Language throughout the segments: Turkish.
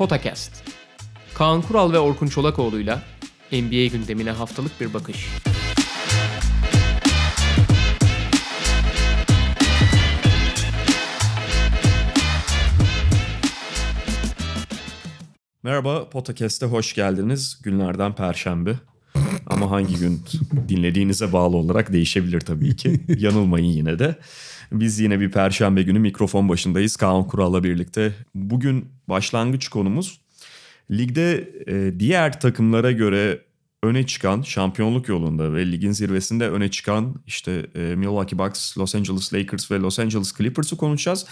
Potakast. Kaan Kural ve Orkun Çolakoğlu'yla NBA gündemine haftalık bir bakış. Merhaba, Podcast'e hoş geldiniz. Günlerden Perşembe. Ama hangi gün dinlediğinize bağlı olarak değişebilir tabii ki. Yanılmayın yine de. Biz yine bir Perşembe günü mikrofon başındayız Kaan Kural'la birlikte. Bugün başlangıç konumuz ligde e, diğer takımlara göre öne çıkan şampiyonluk yolunda ve ligin zirvesinde öne çıkan işte e, Milwaukee Bucks, Los Angeles Lakers ve Los Angeles Clippers'ı konuşacağız.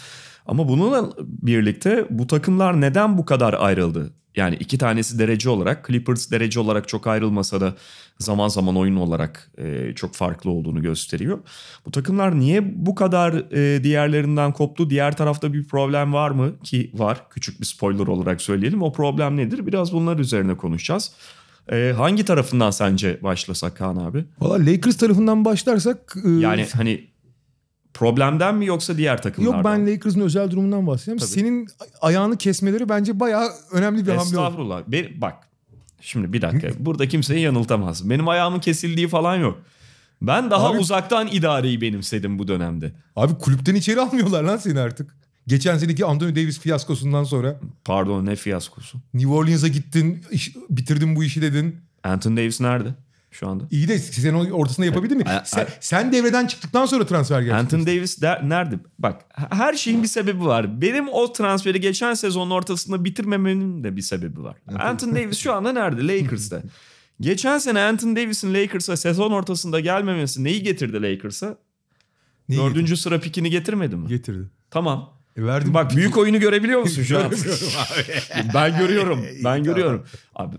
Ama bununla birlikte bu takımlar neden bu kadar ayrıldı? Yani iki tanesi derece olarak, Clippers derece olarak çok ayrılmasa da zaman zaman oyun olarak e, çok farklı olduğunu gösteriyor. Bu takımlar niye bu kadar e, diğerlerinden koptu? Diğer tarafta bir problem var mı? Ki var. Küçük bir spoiler olarak söyleyelim. O problem nedir? Biraz bunlar üzerine konuşacağız. E, hangi tarafından sence başlasak Kaan abi? Valla Lakers tarafından başlarsak... E, Yani hani problemden mi yoksa diğer takımlardan Yok ben? Lakers'ın özel durumundan bahsedeyim. Tabii. Senin ayağını kesmeleri bence bayağı önemli bir hamle oldu. Estağfurullah. Be- bak şimdi bir dakika. Burada kimseyi yanıltamaz. Benim ayağımın kesildiği falan yok. Ben daha Abi- uzaktan idareyi benimsedim bu dönemde. Abi kulüpten içeri almıyorlar lan seni artık. Geçen seneki Anthony Davis fiyaskosundan sonra Pardon ne fiyaskosu. New Orleans'a gittin, iş, bitirdin bu işi dedin. Anthony Davis nerede şu anda? İyi de sezon ortasında yapabildin mi? A- a- Sen, sen devreden çıktıktan sonra transfer geldi. Anthony Davis der- nerede? Bak her şeyin bir sebebi var. Benim o transferi geçen sezonun ortasında bitirmemenin de bir sebebi var. Anthony Davis şu anda nerede? Lakers'ta. Geçen sene Anthony Davis'in Lakers'a sezon ortasında gelmemesi neyi getirdi Lakers'a? Neyi Dördüncü sıra pikini getirmedi mi? getirdi? Tamam. E verdim. Bak büyük oyunu görebiliyor musun şu an? Ben görüyorum. Ben görüyorum. Abi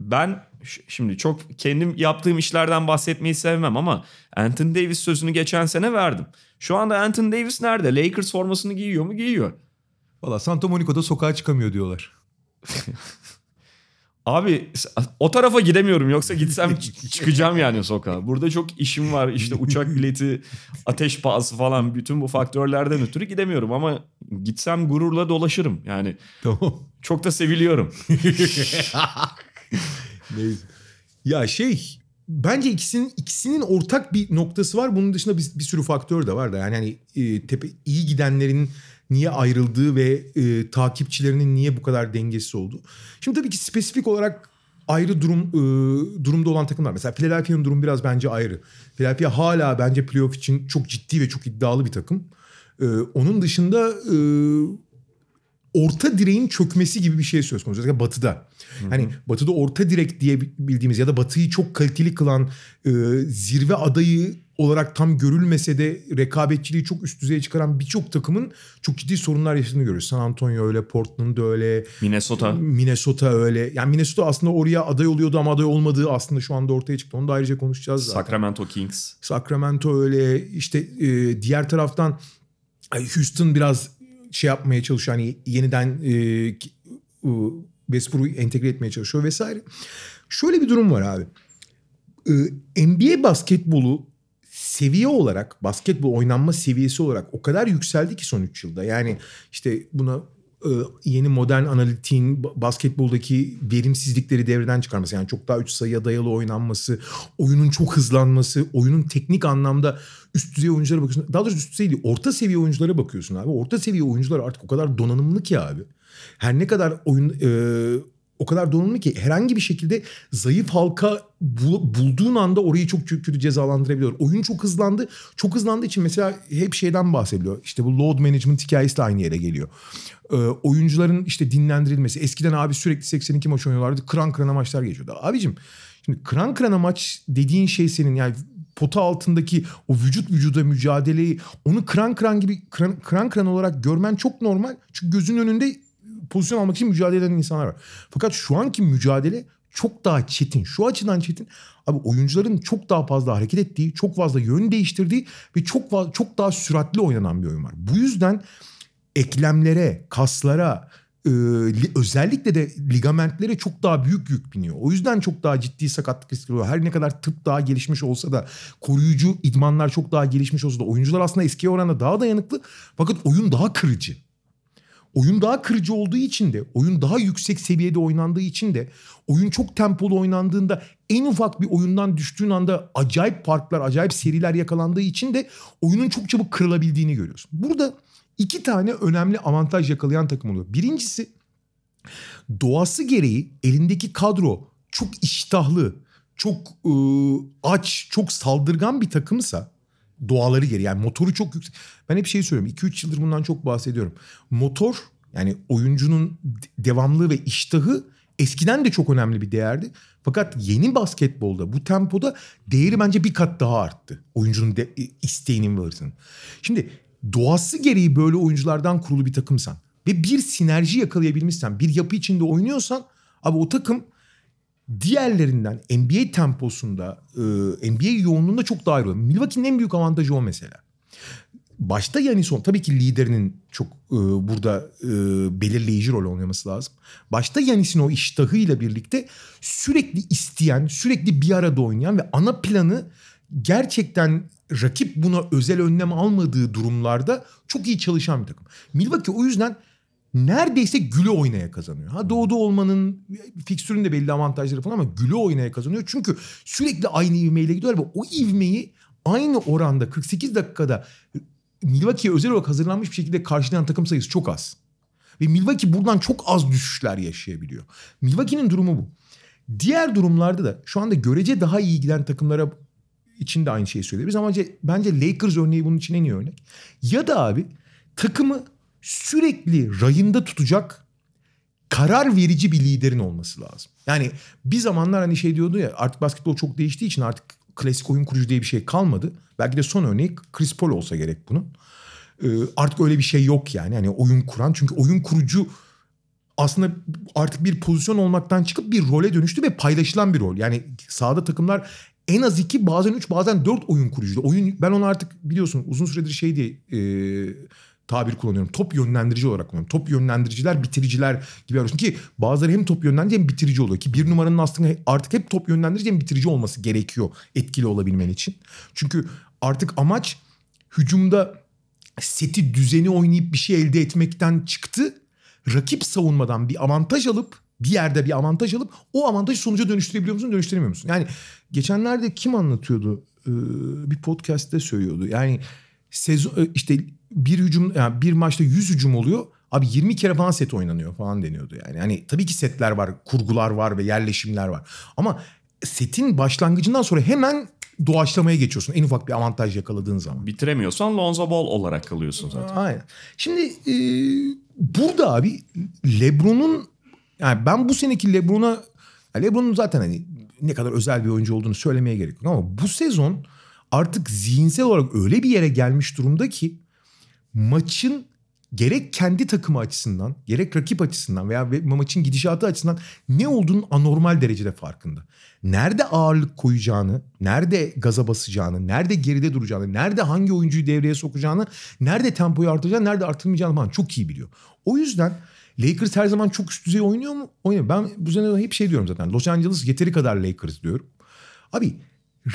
ben şimdi çok kendim yaptığım işlerden bahsetmeyi sevmem ama Anthony Davis sözünü geçen sene verdim. Şu anda Anthony Davis nerede? Lakers formasını giyiyor mu? Giyiyor. Valla Santa Monico'da sokağa çıkamıyor diyorlar. Abi o tarafa gidemiyorum yoksa gitsem çıkacağım yani sokağa. Burada çok işim var işte uçak bileti, ateş pahası falan bütün bu faktörlerden ötürü gidemiyorum ama gitsem gururla dolaşırım. Yani Tamam. çok da seviliyorum. Neyse. Ya şey bence ikisinin ikisinin ortak bir noktası var. Bunun dışında bir, bir sürü faktör de var da yani hani e, tepe iyi gidenlerin niye ayrıldığı ve e, takipçilerinin niye bu kadar dengesiz olduğu. Şimdi tabii ki spesifik olarak ayrı durum e, durumda olan takımlar. Mesela Philadelphia'nın durumu biraz bence ayrı. Philadelphia hala bence playoff için çok ciddi ve çok iddialı bir takım. E, onun dışında e, orta direğin çökmesi gibi bir şey söz konusu. Özellikle batıda. Hani batıda orta direk diye bildiğimiz ya da batıyı çok kaliteli kılan e, zirve adayı olarak tam görülmese de rekabetçiliği çok üst düzeye çıkaran birçok takımın çok ciddi sorunlar yaşadığını görüyoruz. San Antonio öyle, Portland öyle, Minnesota. Minnesota öyle. Yani Minnesota aslında oraya aday oluyordu ama aday olmadığı aslında şu anda ortaya çıktı. Onu da ayrıca konuşacağız zaten. Sacramento Kings. Sacramento öyle işte e, diğer taraftan Houston biraz şey yapmaya çalışıyor hani yeniden e, e, Westbrook'u entegre etmeye çalışıyor vesaire. Şöyle bir durum var abi. E, NBA basketbolu seviye olarak basketbol oynanma seviyesi olarak o kadar yükseldi ki son 3 yılda. Yani işte buna yeni modern analitiğin ba- basketboldaki verimsizlikleri devreden çıkarması. Yani çok daha üç sayıya dayalı oynanması, oyunun çok hızlanması, oyunun teknik anlamda üst düzey oyunculara bakıyorsun. Daha doğrusu üst düzey değil, orta seviye oyunculara bakıyorsun abi. Orta seviye oyuncular artık o kadar donanımlı ki abi. Her ne kadar oyun e, o kadar donanımlı ki herhangi bir şekilde zayıf halka bul- bulduğun anda orayı çok kötü cezalandırabiliyor. Oyun çok hızlandı. Çok hızlandığı için mesela hep şeyden bahsediliyor. İşte bu load management hikayesi de aynı yere geliyor. Ee, oyuncuların işte dinlendirilmesi. Eskiden abi sürekli 82 maç oynuyorlardı. Kıran kırana maçlar geçiyordu. Abicim şimdi kıran kırana maç dediğin şey senin yani pota altındaki o vücut vücuda mücadeleyi onu kıran kıran gibi kıran kıran, kıran olarak görmen çok normal. Çünkü gözünün önünde pozisyon almak için mücadele eden insanlar var. Fakat şu anki mücadele çok daha çetin. Şu açıdan çetin. Abi oyuncuların çok daha fazla hareket ettiği, çok fazla yön değiştirdiği ve çok çok daha süratli oynanan bir oyun var. Bu yüzden eklemlere, kaslara, e, li- özellikle de ligamentlere çok daha büyük yük biniyor. O yüzden çok daha ciddi sakatlık riski oluyor. Her ne kadar tıp daha gelişmiş olsa da koruyucu idmanlar çok daha gelişmiş olsa da oyuncular aslında eskiye oranla daha dayanıklı fakat oyun daha kırıcı. Oyun daha kırıcı olduğu için de, oyun daha yüksek seviyede oynandığı için de, oyun çok tempolu oynandığında en ufak bir oyundan düştüğün anda acayip farklar, acayip seriler yakalandığı için de oyunun çok çabuk kırılabildiğini görüyorsun. Burada iki tane önemli avantaj yakalayan takım oluyor. Birincisi doğası gereği elindeki kadro çok iştahlı, çok e, aç, çok saldırgan bir takımsa doğaları gereği yani motoru çok yüksek. Ben hep şey söylüyorum 2-3 yıldır bundan çok bahsediyorum. Motor yani oyuncunun devamlılığı ve iştahı eskiden de çok önemli bir değerdi. Fakat yeni basketbolda bu tempoda değeri bence bir kat daha arttı. Oyuncunun de, isteğinin ve hırsının. Şimdi doğası gereği böyle oyunculardan kurulu bir takımsan ve bir sinerji yakalayabilmişsen, bir yapı içinde oynuyorsan abi o takım diğerlerinden NBA temposunda, e, NBA yoğunluğunda çok daha iyi oluyor. Milwaukee'nin en büyük avantajı o mesela. Başta Yanis tabii ki liderinin çok e, burada e, belirleyici rol oynaması lazım. Başta Yanis'in o iştahıyla birlikte sürekli isteyen, sürekli bir arada oynayan ve ana planı gerçekten rakip buna özel önlem almadığı durumlarda çok iyi çalışan bir takım. Milwaukee o yüzden neredeyse güle oynaya kazanıyor. Ha doğuda olmanın fikstürün de belli avantajları falan ama güle oynaya kazanıyor. Çünkü sürekli aynı ivmeyle gidiyorlar ve o ivmeyi aynı oranda 48 dakikada Milwaukee'ye özel olarak hazırlanmış bir şekilde karşılayan takım sayısı çok az. Ve Milwaukee buradan çok az düşüşler yaşayabiliyor. Milwaukee'nin durumu bu. Diğer durumlarda da şu anda görece daha iyi giden takımlara için de aynı şeyi söyleyebiliriz. Ama bence Lakers örneği bunun için en iyi örnek. Ya da abi takımı sürekli rayında tutacak karar verici bir liderin olması lazım. Yani bir zamanlar hani şey diyordu ya artık basketbol çok değiştiği için artık klasik oyun kurucu diye bir şey kalmadı. Belki de son örneği Chris Paul olsa gerek bunun. Ee, artık öyle bir şey yok yani. Hani oyun kuran çünkü oyun kurucu aslında artık bir pozisyon olmaktan çıkıp bir role dönüştü ve paylaşılan bir rol. Yani sahada takımlar en az iki bazen üç bazen dört oyun kurucu. Oyun ben onu artık biliyorsun uzun süredir şey diye e, tabir kullanıyorum. Top yönlendirici olarak kullanıyorum. Top yönlendiriciler, bitiriciler gibi arıyorsun ki bazıları hem top yönlendirici hem bitirici oluyor. Ki bir numaranın aslında artık hep top yönlendirici hem bitirici olması gerekiyor etkili olabilmen için. Çünkü artık amaç hücumda seti düzeni oynayıp bir şey elde etmekten çıktı. Rakip savunmadan bir avantaj alıp bir yerde bir avantaj alıp o avantajı sonuca dönüştürebiliyor musun dönüştüremiyor musun? Yani geçenlerde kim anlatıyordu? Ee, bir podcast'te söylüyordu. Yani sezon işte bir hücum yani bir maçta 100 hücum oluyor. Abi 20 kere falan set oynanıyor falan deniyordu yani. Hani tabii ki setler var, kurgular var ve yerleşimler var. Ama setin başlangıcından sonra hemen doğaçlamaya geçiyorsun en ufak bir avantaj yakaladığın zaman. Bitiremiyorsan Lonzo Ball olarak kalıyorsun zaten. Aynen. Şimdi e, burada abi LeBron'un yani ben bu seneki LeBron'a LeBron'un zaten hani ne kadar özel bir oyuncu olduğunu söylemeye gerek yok ama bu sezon artık zihinsel olarak öyle bir yere gelmiş durumda ki maçın gerek kendi takımı açısından gerek rakip açısından veya maçın gidişatı açısından ne olduğunun anormal derecede farkında. Nerede ağırlık koyacağını, nerede gaza basacağını, nerede geride duracağını, nerede hangi oyuncuyu devreye sokacağını, nerede tempoyu artıracağını, nerede artırmayacağını falan çok iyi biliyor. O yüzden Lakers her zaman çok üst düzey oynuyor mu? Oynuyor. Ben bu sene hep şey diyorum zaten. Los Angeles yeteri kadar Lakers diyorum. Abi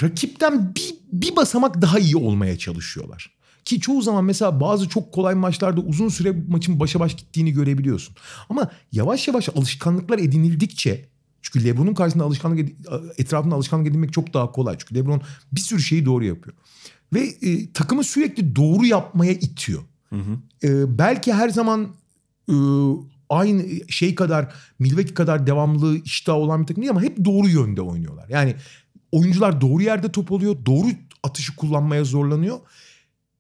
rakipten bir, bir basamak daha iyi olmaya çalışıyorlar. Ki çoğu zaman mesela bazı çok kolay maçlarda uzun süre maçın başa baş gittiğini görebiliyorsun. Ama yavaş yavaş alışkanlıklar edinildikçe çünkü LeBron'un karşısında alışkanlık etrafında alışkanlık edinmek çok daha kolay. Çünkü LeBron bir sürü şeyi doğru yapıyor. Ve e, takımı sürekli doğru yapmaya itiyor. Hı hı. E, belki her zaman e, aynı şey kadar Milwaukee kadar devamlı iştah olan bir takım değil ama hep doğru yönde oynuyorlar. Yani oyuncular doğru yerde top oluyor. Doğru atışı kullanmaya zorlanıyor.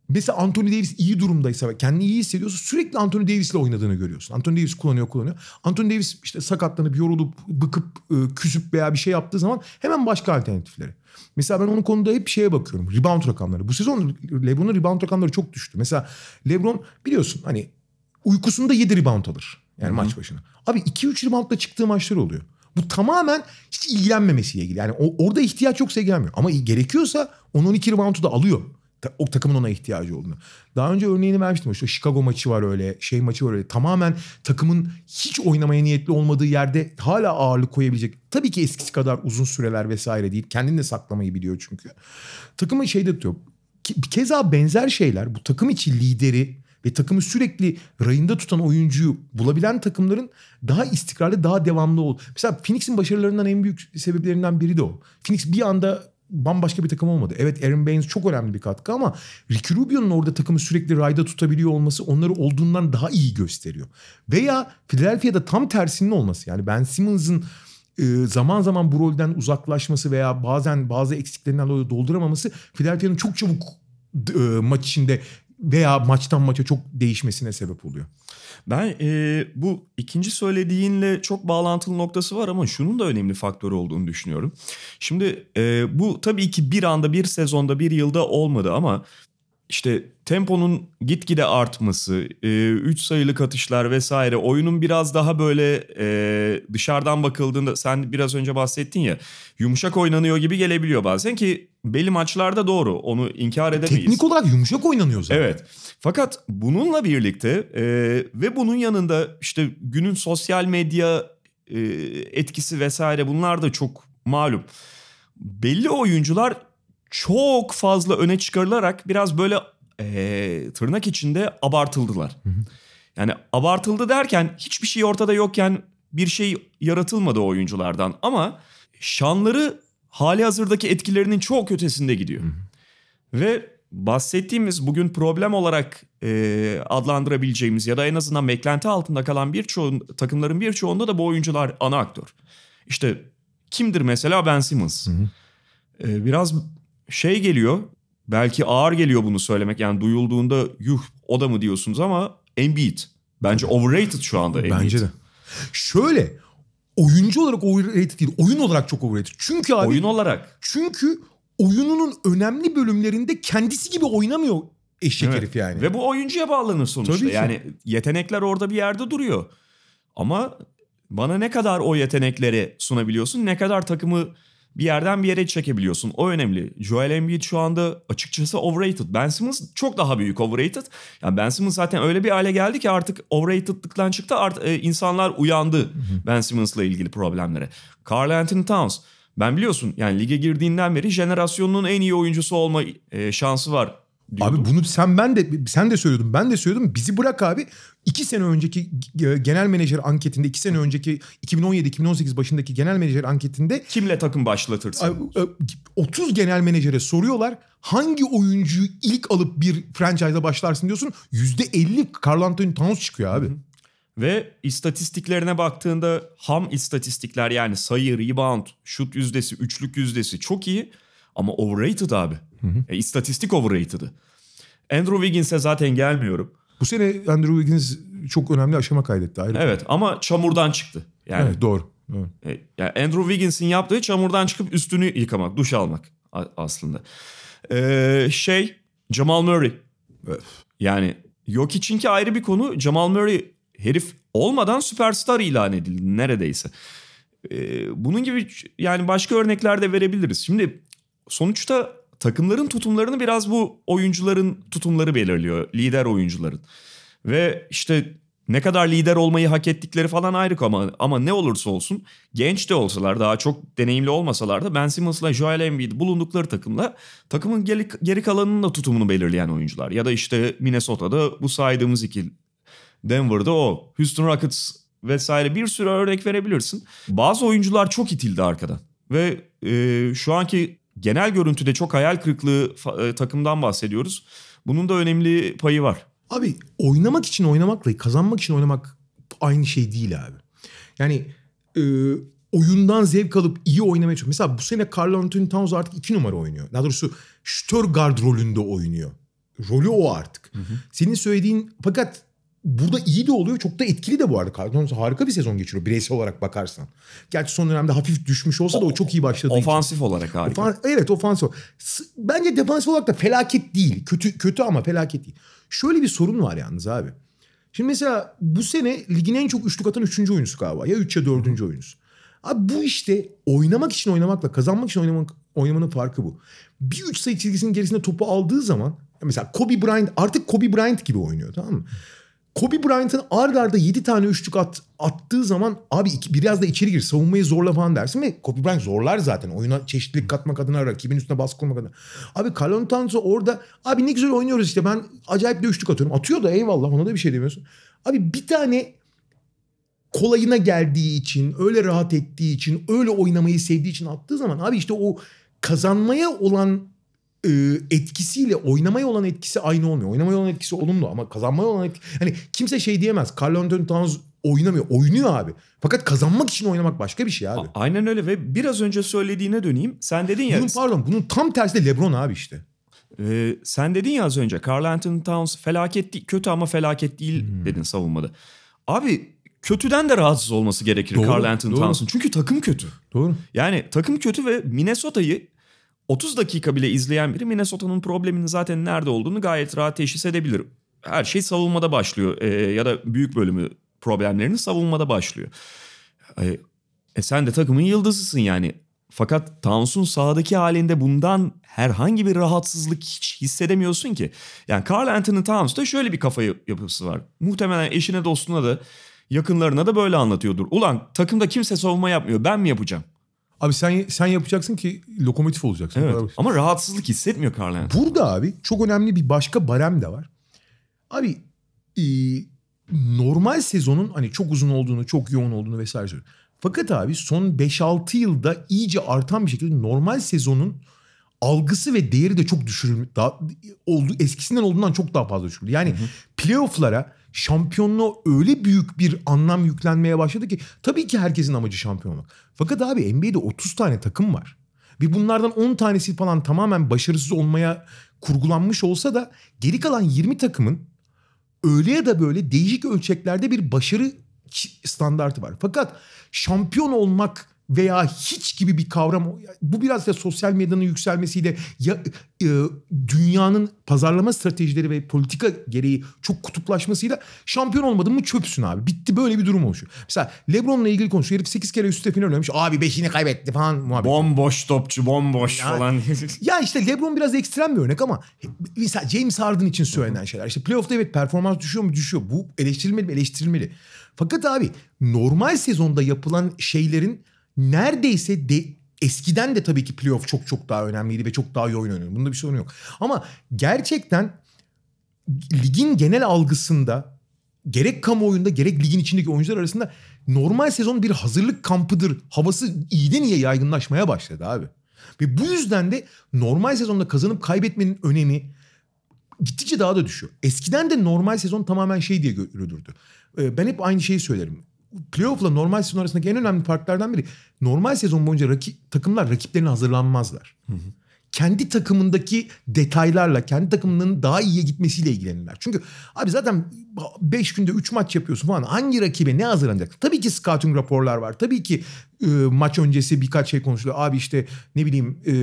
Mesela Anthony Davis iyi durumdaysa ve kendini iyi hissediyorsa sürekli Anthony Davis'le oynadığını görüyorsun. Anthony Davis kullanıyor kullanıyor. Anthony Davis işte sakatlanıp yorulup bıkıp e, küsüp veya bir şey yaptığı zaman hemen başka alternatifleri. Mesela ben onun konuda hep şeye bakıyorum. Rebound rakamları. Bu sezon LeBron'un rebound rakamları çok düştü. Mesela LeBron biliyorsun hani uykusunda 7 rebound alır. Yani Hı-hı. maç başına. Abi 2-3 reboundla çıktığı maçlar oluyor. Bu tamamen hiç ilgilenmemesiyle ilgili. Yani o, orada ihtiyaç yoksa ilgilenmiyor. Ama gerekiyorsa 10-12 reboundu da alıyor o takımın ona ihtiyacı olduğunu. Daha önce örneğini vermiştim. İşte Chicago maçı var öyle, şey maçı var öyle. Tamamen takımın hiç oynamaya niyetli olmadığı yerde hala ağırlık koyabilecek. Tabii ki eskisi kadar uzun süreler vesaire değil. Kendini de saklamayı biliyor çünkü. Takımı şeyde tutuyor. Keza benzer şeyler bu takım içi lideri ve takımı sürekli rayında tutan oyuncuyu bulabilen takımların daha istikrarlı, daha devamlı ol. Mesela Phoenix'in başarılarından en büyük sebeplerinden biri de o. Phoenix bir anda bambaşka bir takım olmadı. Evet Aaron Baines çok önemli bir katkı ama Ricky Rubio'nun orada takımı sürekli rayda tutabiliyor olması onları olduğundan daha iyi gösteriyor. Veya Philadelphia'da tam tersinin olması. Yani Ben Simmons'ın e, zaman zaman bu rolden uzaklaşması veya bazen bazı eksiklerinden dolayı dolduramaması Philadelphia'nın çok çabuk e, maç içinde veya maçtan maça çok değişmesine sebep oluyor. Ben e, bu ikinci söylediğinle çok bağlantılı noktası var ama şunun da önemli faktör olduğunu düşünüyorum. Şimdi e, bu tabii ki bir anda bir sezonda bir yılda olmadı ama işte temponun gitgide artması, 3 sayılı katışlar vesaire oyunun biraz daha böyle e, dışarıdan bakıldığında sen biraz önce bahsettin ya yumuşak oynanıyor gibi gelebiliyor bazen ki belli maçlarda doğru onu inkar edemeyiz. Teknik olarak yumuşak oynanıyor zaten. Evet. Fakat bununla birlikte e, ve bunun yanında işte günün sosyal medya e, etkisi vesaire bunlar da çok malum. Belli oyuncular çok fazla öne çıkarılarak biraz böyle e, tırnak içinde abartıldılar. Hı hı. Yani abartıldı derken hiçbir şey ortada yokken bir şey yaratılmadı o oyunculardan ama şanları hali hazırdaki etkilerinin çok ötesinde gidiyor. Hı hı. Ve bahsettiğimiz bugün problem olarak e, adlandırabileceğimiz ya da en azından beklenti altında kalan birçoğun takımların birçoğunda da bu oyuncular ana aktör. İşte kimdir mesela Ben Simmons? Hı hı. E, biraz şey geliyor belki ağır geliyor bunu söylemek yani duyulduğunda yuh o da mı diyorsunuz ama Embiid bence overrated şu anda Embiid. Bence de. Şöyle oyuncu olarak overrated değil oyun olarak çok overrated. Çünkü abi. Oyun olarak. Çünkü oyununun önemli bölümlerinde kendisi gibi oynamıyor eşek evet. herif yani. Ve bu oyuncuya bağlanır sonuçta. Tabii ki. Yani yetenekler orada bir yerde duruyor. Ama bana ne kadar o yetenekleri sunabiliyorsun, ne kadar takımı bir yerden bir yere çekebiliyorsun. O önemli. Joel Embiid şu anda açıkçası overrated. Ben Simmons çok daha büyük overrated. Yani Ben Simmons zaten öyle bir hale geldi ki artık overratedlıktan çıktı. Art, e, insanlar uyandı. Ben Simmons'la ilgili problemlere. Carl Anthony Towns. Ben biliyorsun yani lige girdiğinden beri jenerasyonunun en iyi oyuncusu olma e, şansı var Diyordum. Abi bunu sen ben de sen de söylüyordun ben de söylüyordum. Bizi bırak abi iki sene önceki genel menajer anketinde iki sene önceki 2017-2018 başındaki genel menajer anketinde kimle takım başlatırsın? 30 genel menajere soruyorlar hangi oyuncuyu ilk alıp bir franchise'a başlarsın diyorsun. %50 Carl Anthony Towns çıkıyor abi. Hı hı. Ve istatistiklerine baktığında ham istatistikler yani sayı, rebound, şut yüzdesi, üçlük yüzdesi çok iyi. Ama overrated abi. Hı hı. E, istatistik overrated'ı. Andrew Wiggins'e zaten gelmiyorum. Bu sene Andrew Wiggins çok önemli aşama kaydetti. Ayrı. Evet ama çamurdan çıktı. Yani, evet doğru. Evet. E, yani Andrew Wiggins'in yaptığı çamurdan çıkıp üstünü yıkamak, duş almak aslında. Ee, şey Jamal Murray. Evet. Yani yok içinki ayrı bir konu. Jamal Murray herif olmadan süperstar ilan edildi neredeyse. Ee, bunun gibi yani başka örnekler de verebiliriz. Şimdi sonuçta takımların tutumlarını biraz bu oyuncuların tutumları belirliyor. Lider oyuncuların. Ve işte ne kadar lider olmayı hak ettikleri falan ayrı ama ama ne olursa olsun genç de olsalar daha çok deneyimli olmasalar da Ben Simmons'la Joel Embiid bulundukları takımla takımın geri, geri kalanının da tutumunu belirleyen oyuncular. Ya da işte Minnesota'da bu saydığımız iki Denver'da o. Houston Rockets vesaire bir sürü örnek verebilirsin. Bazı oyuncular çok itildi arkadan. Ve e, şu anki genel görüntüde çok hayal kırıklığı e, takımdan bahsediyoruz. Bunun da önemli payı var. Abi oynamak için oynamakla kazanmak için oynamak aynı şey değil abi. Yani e, oyundan zevk alıp iyi oynamaya çalışıyor. Mesela bu sene Carl Anthony Towns artık iki numara oynuyor. Daha doğrusu şütör guard rolünde oynuyor. Rolü o artık. Hı hı. Senin söylediğin fakat burada iyi de oluyor. Çok da etkili de bu arada. Cardinals harika bir sezon geçiriyor bireysel olarak bakarsan. Gerçi son dönemde hafif düşmüş olsa da o çok iyi başladı. Ofansif için. olarak harika. Ofan, evet ofansif. Bence defansif olarak da felaket değil. Kötü kötü ama felaket değil. Şöyle bir sorun var yalnız abi. Şimdi mesela bu sene ligin en çok üçlük atan üçüncü oyuncusu galiba. Ya üç ya dördüncü oyuncusu. Abi bu işte oynamak için oynamakla kazanmak için oynamak, oynamanın farkı bu. Bir üç sayı çizgisinin gerisinde topu aldığı zaman mesela Kobe Bryant artık Kobe Bryant gibi oynuyor tamam mı? Kobe Bryant'ın ard arda 7 tane üçlük at, attığı zaman abi iki, biraz da içeri gir savunmayı zorla falan dersin ve Kobe Bryant zorlar zaten. Oyuna çeşitlilik katmak adına rakibin üstüne baskı kurmak adına. Abi Anthony Towns orada abi ne güzel oynuyoruz işte ben acayip de üçlük atıyorum. Atıyor da eyvallah ona da bir şey demiyorsun. Abi bir tane kolayına geldiği için, öyle rahat ettiği için, öyle oynamayı sevdiği için attığı zaman abi işte o kazanmaya olan e, etkisiyle oynamaya olan etkisi aynı olmuyor. Oynamaya olan etkisi olumlu ama kazanmaya olan etkisi... Hani kimse şey diyemez. Carl Anthony Towns oynamıyor. Oynuyor abi. Fakat kazanmak için oynamak başka bir şey abi. A- Aynen öyle ve biraz önce söylediğine döneyim. Sen dedin ya Bunun pardon bunun tam tersi de LeBron abi işte. e, sen dedin ya az önce Carl Anthony Towns felaket değil, kötü ama felaket değil dedin savunmada. Abi kötüden de rahatsız olması gerekir Doğru, Carl Anthony. Towns'un. Çünkü takım kötü. Doğru. Yani takım kötü ve Minnesota'yı 30 dakika bile izleyen biri Minnesota'nın probleminin zaten nerede olduğunu gayet rahat teşhis edebilir. Her şey savunmada başlıyor e, ya da büyük bölümü problemlerinin savunmada başlıyor. E, e sen de takımın yıldızısın yani. Fakat Towns'un sahadaki halinde bundan herhangi bir rahatsızlık hiç hissedemiyorsun ki. Yani Carl Anthony Towns'ta şöyle bir kafa yapısı var. Muhtemelen eşine dostuna da yakınlarına da böyle anlatıyordur. Ulan takımda kimse savunma yapmıyor ben mi yapacağım? Abi sen sen yapacaksın ki lokomotif olacaksın. Evet. Ama rahatsızlık hissetmiyor Carl Anthony. Burada abi çok önemli bir başka barem de var. Abi e, normal sezonun hani çok uzun olduğunu, çok yoğun olduğunu vesaire söylüyorum. Fakat abi son 5-6 yılda iyice artan bir şekilde normal sezonun algısı ve değeri de çok düşürülmüş. Daha, oldu, eskisinden olduğundan çok daha fazla düşürüldü. Yani playoff'lara şampiyonluğa öyle büyük bir anlam yüklenmeye başladı ki tabii ki herkesin amacı şampiyon olmak. Fakat abi NBA'de 30 tane takım var. Ve bunlardan 10 tanesi falan tamamen başarısız olmaya kurgulanmış olsa da geri kalan 20 takımın öyle ya da böyle değişik ölçeklerde bir başarı standartı var. Fakat şampiyon olmak veya hiç gibi bir kavram bu biraz da sosyal medyanın yükselmesiyle ya, e, dünyanın pazarlama stratejileri ve politika gereği çok kutuplaşmasıyla şampiyon olmadın mı çöpsün abi. Bitti böyle bir durum oluşuyor. Mesela LeBron'la ilgili konuşuyor. Herif 8 kere üst üste final oynamış. Abi 5'ini kaybetti falan muhabbet. Bomboş topçu bomboş Ya- falan. Ya işte LeBron biraz ekstrem bir örnek ama mesela James Harden için söylenen şeyler. İşte playoff'ta evet performans düşüyor mu? Düşüyor. Bu eleştirilmeli mi? Eleştirilmeli. Fakat abi normal sezonda yapılan şeylerin neredeyse de eskiden de tabii ki playoff çok çok daha önemliydi ve çok daha iyi oyun oynuyordu. Bunda bir sorun yok. Ama gerçekten ligin genel algısında gerek kamuoyunda gerek ligin içindeki oyuncular arasında normal sezon bir hazırlık kampıdır havası iyiden iyiye yaygınlaşmaya başladı abi. Ve bu yüzden de normal sezonda kazanıp kaybetmenin önemi gittikçe daha da düşüyor. Eskiden de normal sezon tamamen şey diye görülürdü. Ee, Ben hep aynı şeyi söylerim. Playoff'la normal sezon arasındaki en önemli farklardan biri normal sezon boyunca rakip, takımlar rakiplerine hazırlanmazlar. Kendi takımındaki detaylarla, kendi takımının daha iyiye gitmesiyle ilgilenirler. Çünkü abi zaten 5 günde 3 maç yapıyorsun falan. Hangi rakibe ne hazırlanacak? Tabii ki scouting raporlar var. Tabii ki e, maç öncesi birkaç şey konuşuluyor. Abi işte ne bileyim e,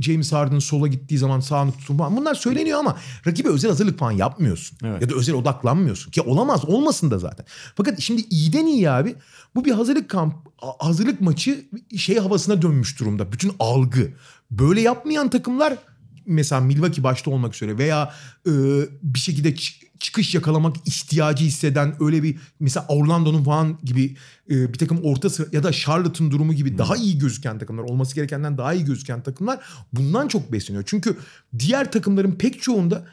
James Harden sola gittiği zaman sağını tutun falan. Bunlar söyleniyor ama rakibe özel hazırlık falan yapmıyorsun. Evet. Ya da özel odaklanmıyorsun. Ki olamaz olmasın da zaten. Fakat şimdi iyiden iyi abi bu bir hazırlık kamp hazırlık maçı şey havasına dönmüş durumda. Bütün algı. Böyle yapmayan takımlar mesela Milwaukee başta olmak üzere veya e, bir şekilde çıkış yakalamak ihtiyacı hisseden öyle bir mesela Orlando'nun falan gibi e, bir takım orta sıra ya da Charlotte'ın durumu gibi daha iyi gözüken takımlar olması gerekenden daha iyi gözüken takımlar bundan çok besleniyor. Çünkü diğer takımların pek çoğunda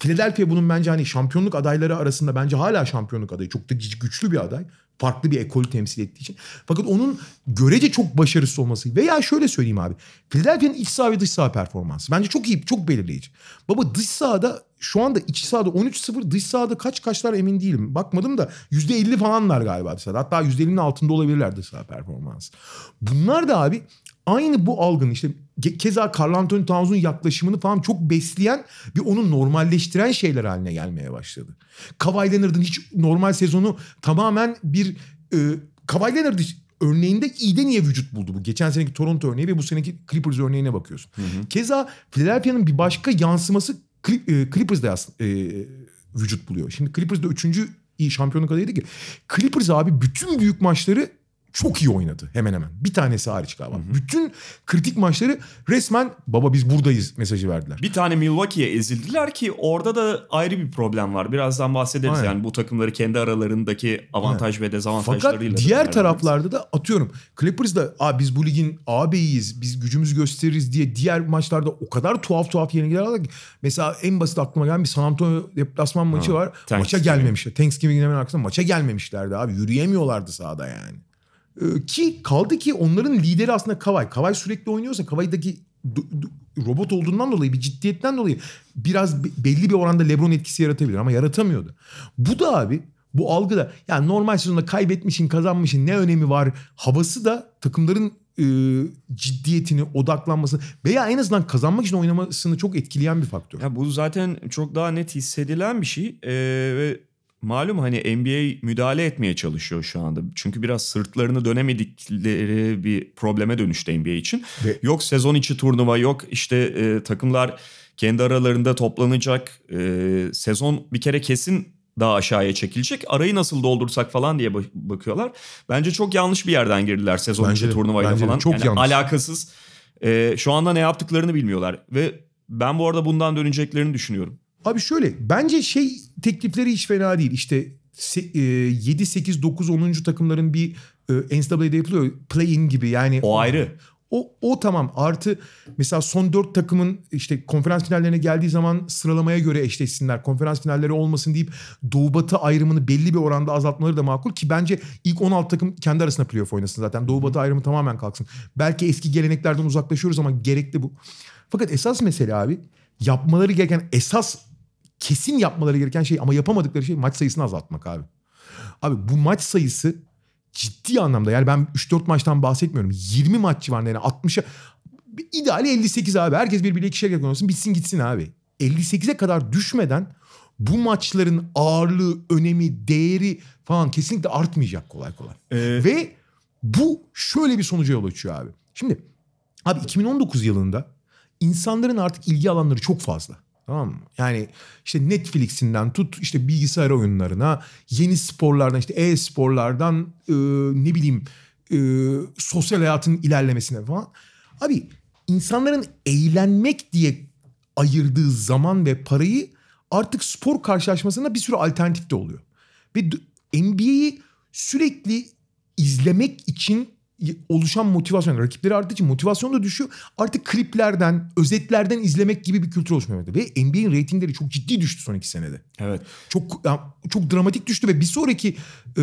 Philadelphia bunun bence hani şampiyonluk adayları arasında bence hala şampiyonluk adayı. Çok da güç- güçlü bir aday. Farklı bir ekolü temsil ettiği için. Fakat onun görece çok başarısız olması. Veya şöyle söyleyeyim abi. Philadelphia'nın iç saha ve dış saha performansı. Bence çok iyi, çok belirleyici. Baba dış sahada şu anda iç sahada 13-0 dış sahada kaç kaçlar emin değilim. Bakmadım da %50 falanlar galiba dış sahada. Hatta %50'nin altında olabilirler dış saha performansı. Bunlar da abi aynı bu algının işte keza Carl Anthony Towns'un yaklaşımını falan çok besleyen ve onu normalleştiren şeyler haline gelmeye başladı. Kawhi Leonard'ın hiç normal sezonu tamamen bir e, Kawhi Leonard örneğinde iyiden iyiye vücut buldu bu. Geçen seneki Toronto örneği ve bu seneki Clippers örneğine bakıyorsun. Keza Philadelphia'nın bir başka yansıması Clippers'da aslında e, vücut buluyor. Şimdi Clippers'da üçüncü iyi şampiyonluk adayıydı ki. Clippers abi bütün büyük maçları çok iyi oynadı hemen hemen. Bir tanesi hariç galiba. Bütün kritik maçları resmen baba biz buradayız mesajı verdiler. Bir tane Milwaukee'ye ezildiler ki orada da ayrı bir problem var. Birazdan bahsederiz Aynen. yani bu takımları kendi aralarındaki avantaj ve Fakat dezavantajlarıyla. da diğer taraflarda da atıyorum Clippers da Aa, biz bu ligin ağabeyiyiz biz gücümüzü gösteririz diye diğer maçlarda o kadar tuhaf tuhaf yenilgiler aldı ki. Mesela en basit aklıma gelen bir San Antonio deplasman maçı Ha, var. Maça gelmemişler. Thanksgiving'in hemen arkasında maça gelmemişlerdi abi. Yürüyemiyorlardı sahada yani. Ee, ki kaldı ki onların lideri aslında Kavay. Kavay sürekli oynuyorsa Kavay'daki robot olduğundan dolayı bir ciddiyetten dolayı biraz be- belli bir oranda LeBron etkisi yaratabilir ama yaratamıyordu. Bu da abi bu algı da yani normal sezonda kaybetmişin kazanmışın ne önemi var havası da takımların e, ciddiyetini odaklanmasını veya en azından kazanmak için oynamasını çok etkileyen bir faktör. Ya bu zaten çok daha net hissedilen bir şey Ee, ve malum hani NBA müdahale etmeye çalışıyor şu anda. Çünkü biraz sırtlarını dönemedikleri bir probleme dönüştü NBA için. Ve- Yok sezon içi turnuva yok işte e, takımlar kendi aralarında toplanacak. E, sezon bir kere kesin daha aşağıya çekilecek. Arayı nasıl doldursak falan diye bak- bakıyorlar. Bence çok yanlış bir yerden girdiler sezon Bence içi turnuvayla bence falan. Çok Yani yanlış. alakasız. E, şu anda ne yaptıklarını bilmiyorlar ve ben bu arada bundan döneceklerini düşünüyorum. Abi şöyle bence şey teklifleri hiç fena değil. İşte se- e, 7, 8, 9, 10. takımların bir e, NCAA'de yapılıyor. Play-in gibi yani. O ayrı. O, o tamam artı mesela son 4 takımın işte konferans finallerine geldiği zaman sıralamaya göre eşleşsinler. Konferans finalleri olmasın deyip Doğu Batı ayrımını belli bir oranda azaltmaları da makul ki bence ilk 16 takım kendi arasında playoff oynasın zaten. Doğu Batı ayrımı tamamen kalksın. Belki eski geleneklerden uzaklaşıyoruz ama gerekli bu. Fakat esas mesele abi yapmaları gereken esas kesin yapmaları gereken şey ama yapamadıkları şey maç sayısını azaltmak abi. Abi bu maç sayısı ciddi anlamda yani ben 3-4 maçtan bahsetmiyorum. 20 maç civarında yani 60'a ideali 58 abi. Herkes birbiriyle ikişer kere oynasın bitsin gitsin abi. 58'e kadar düşmeden bu maçların ağırlığı, önemi, değeri falan kesinlikle artmayacak kolay kolay. Ee, Ve bu şöyle bir sonuca yol açıyor abi. Şimdi abi 2019 yılında insanların artık ilgi alanları çok fazla. Tamam mı? Yani işte Netflix'inden tut işte bilgisayar oyunlarına, yeni sporlardan işte e-sporlardan e, ne bileyim e, sosyal hayatın ilerlemesine falan. Abi insanların eğlenmek diye ayırdığı zaman ve parayı artık spor karşılaşmasında bir sürü alternatif de oluyor. Ve NBA'yi sürekli izlemek için oluşan motivasyon, rakipleri arttığı için motivasyon da düşüyor. Artık kliplerden, özetlerden izlemek gibi bir kültür oluşmaya başladı. Ve NBA'in reytingleri çok ciddi düştü son iki senede. evet. Çok ya, çok dramatik düştü ve bir sonraki e,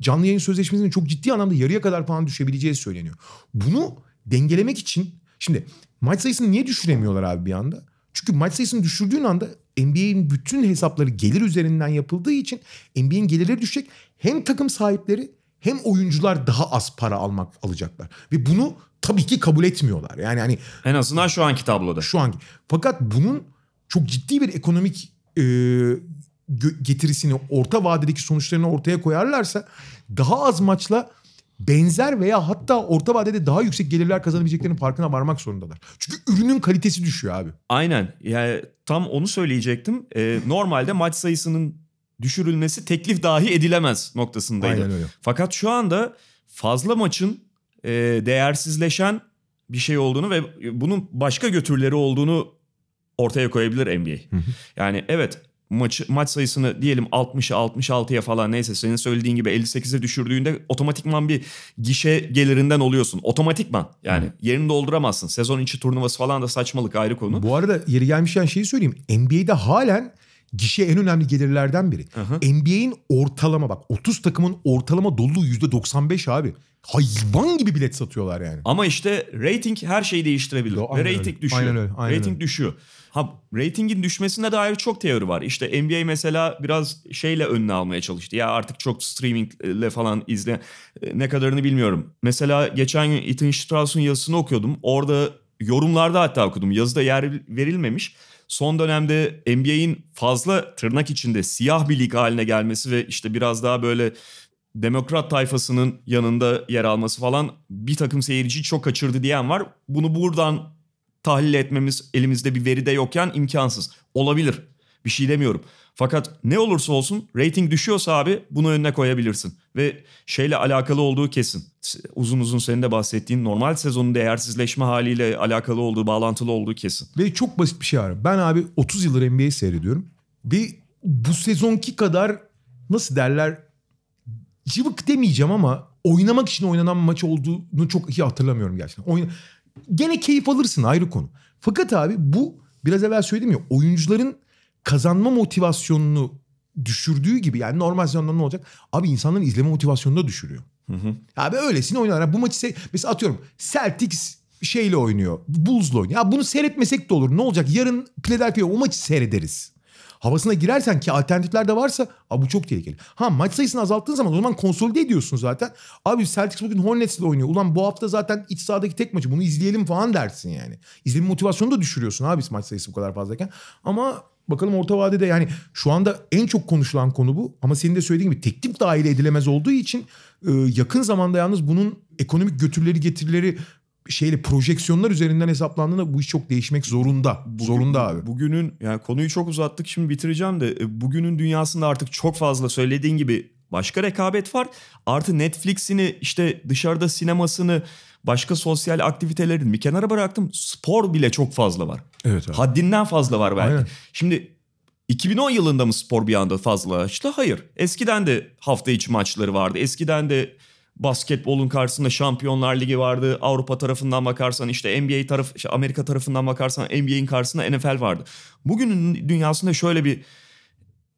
canlı yayın sözleşmesinin çok ciddi anlamda yarıya kadar falan düşebileceği söyleniyor. Bunu dengelemek için şimdi maç sayısını niye düşüremiyorlar abi bir anda? Çünkü maç sayısını düşürdüğün anda NBA'in bütün hesapları gelir üzerinden yapıldığı için NBA'in gelirleri düşecek. Hem takım sahipleri hem oyuncular daha az para almak alacaklar. Ve bunu tabii ki kabul etmiyorlar. Yani hani En azından şu anki tabloda. şu anki. Fakat bunun çok ciddi bir ekonomik e, getirisini, orta vadedeki sonuçlarını ortaya koyarlarsa daha az maçla benzer veya hatta orta vadede daha yüksek gelirler kazanabileceklerinin farkına varmak zorundalar. Çünkü ürünün kalitesi düşüyor abi. Aynen. Yani tam onu söyleyecektim. Ee, normalde maç sayısının düşürülmesi teklif dahi edilemez noktasındaydı. Aynen öyle. Fakat şu anda fazla maçın e, değersizleşen bir şey olduğunu ve bunun başka götürleri olduğunu ortaya koyabilir NBA. Yani evet maçı, maç sayısını diyelim 60'a 66'ya falan neyse senin söylediğin gibi 58'e düşürdüğünde otomatikman bir gişe gelirinden oluyorsun. Otomatikman yani yerini dolduramazsın. Sezon içi turnuvası falan da saçmalık ayrı konu. Bu arada yeri gelmişken şeyi söyleyeyim. NBA'de halen gişe en önemli gelirlerden biri. NBA'in ortalama bak 30 takımın ortalama doluluğu %95 abi. Hayvan gibi bilet satıyorlar yani. Ama işte rating her şeyi değiştirebilir. Yo, Ve rating öyle. düşüyor. Aynen öyle, aynen rating öyle. düşüyor. Ha ratingin düşmesine dair çok teori var. İşte NBA mesela biraz şeyle önüne almaya çalıştı. Ya artık çok streamingle falan izle ne kadarını bilmiyorum. Mesela geçen gün Ethan Strauss'un yazısını okuyordum. Orada yorumlarda hatta okudum. Yazıda yer verilmemiş. Son dönemde NBA'in fazla tırnak içinde siyah bir lig haline gelmesi ve işte biraz daha böyle demokrat tayfasının yanında yer alması falan bir takım seyirciyi çok kaçırdı diyen var. Bunu buradan tahlil etmemiz elimizde bir veride yokken imkansız. Olabilir. Bir şey demiyorum. Fakat ne olursa olsun rating düşüyorsa abi bunu önüne koyabilirsin. Ve şeyle alakalı olduğu kesin. Uzun uzun senin de bahsettiğin normal sezonun değersizleşme haliyle alakalı olduğu, bağlantılı olduğu kesin. Ve çok basit bir şey var. Ben abi 30 yıldır NBA seyrediyorum. Ve bu sezonki kadar nasıl derler cıvık demeyeceğim ama oynamak için oynanan maç olduğunu çok iyi hatırlamıyorum gerçekten. Oyna... Gene keyif alırsın ayrı konu. Fakat abi bu biraz evvel söyledim ya oyuncuların kazanma motivasyonunu düşürdüğü gibi yani normal sezonda ne olacak? Abi insanların izleme motivasyonunu da düşürüyor. Hı hı. Abi öylesine oynuyorlar. Bu maçı se- mesela atıyorum Celtics şeyle oynuyor. Bulls'la oynuyor. Ya bunu seyretmesek de olur. Ne olacak? Yarın Philadelphia o maçı seyrederiz. Havasına girersen ki alternatifler de varsa abi bu çok tehlikeli. Ha maç sayısını azalttığın zaman o zaman konsolide ediyorsun zaten. Abi Celtics bugün Hornets'le oynuyor. Ulan bu hafta zaten iç sahadaki tek maçı bunu izleyelim falan dersin yani. İzleme motivasyonu da düşürüyorsun abi maç sayısı bu kadar fazlayken. Ama bakalım orta vadede yani şu anda en çok konuşulan konu bu. Ama senin de söylediğin gibi teklif dahil edilemez olduğu için e, yakın zamanda yalnız bunun ekonomik götürleri getirileri şeyle projeksiyonlar üzerinden hesaplandığında bu iş çok değişmek zorunda. zorunda abi. Bugünün yani konuyu çok uzattık şimdi bitireceğim de e, bugünün dünyasında artık çok fazla söylediğin gibi başka rekabet var. Artı Netflix'ini işte dışarıda sinemasını başka sosyal aktivitelerini bir kenara bıraktım. Spor bile çok fazla var. Evet abi. Haddinden fazla var belki. Aynen. Şimdi 2010 yılında mı spor bir anda fazlalaştı? Hayır. Eskiden de hafta içi maçları vardı. Eskiden de basketbolun karşısında Şampiyonlar Ligi vardı. Avrupa tarafından bakarsan işte NBA taraf, işte Amerika tarafından bakarsan NBA'in karşısında NFL vardı. Bugünün dünyasında şöyle bir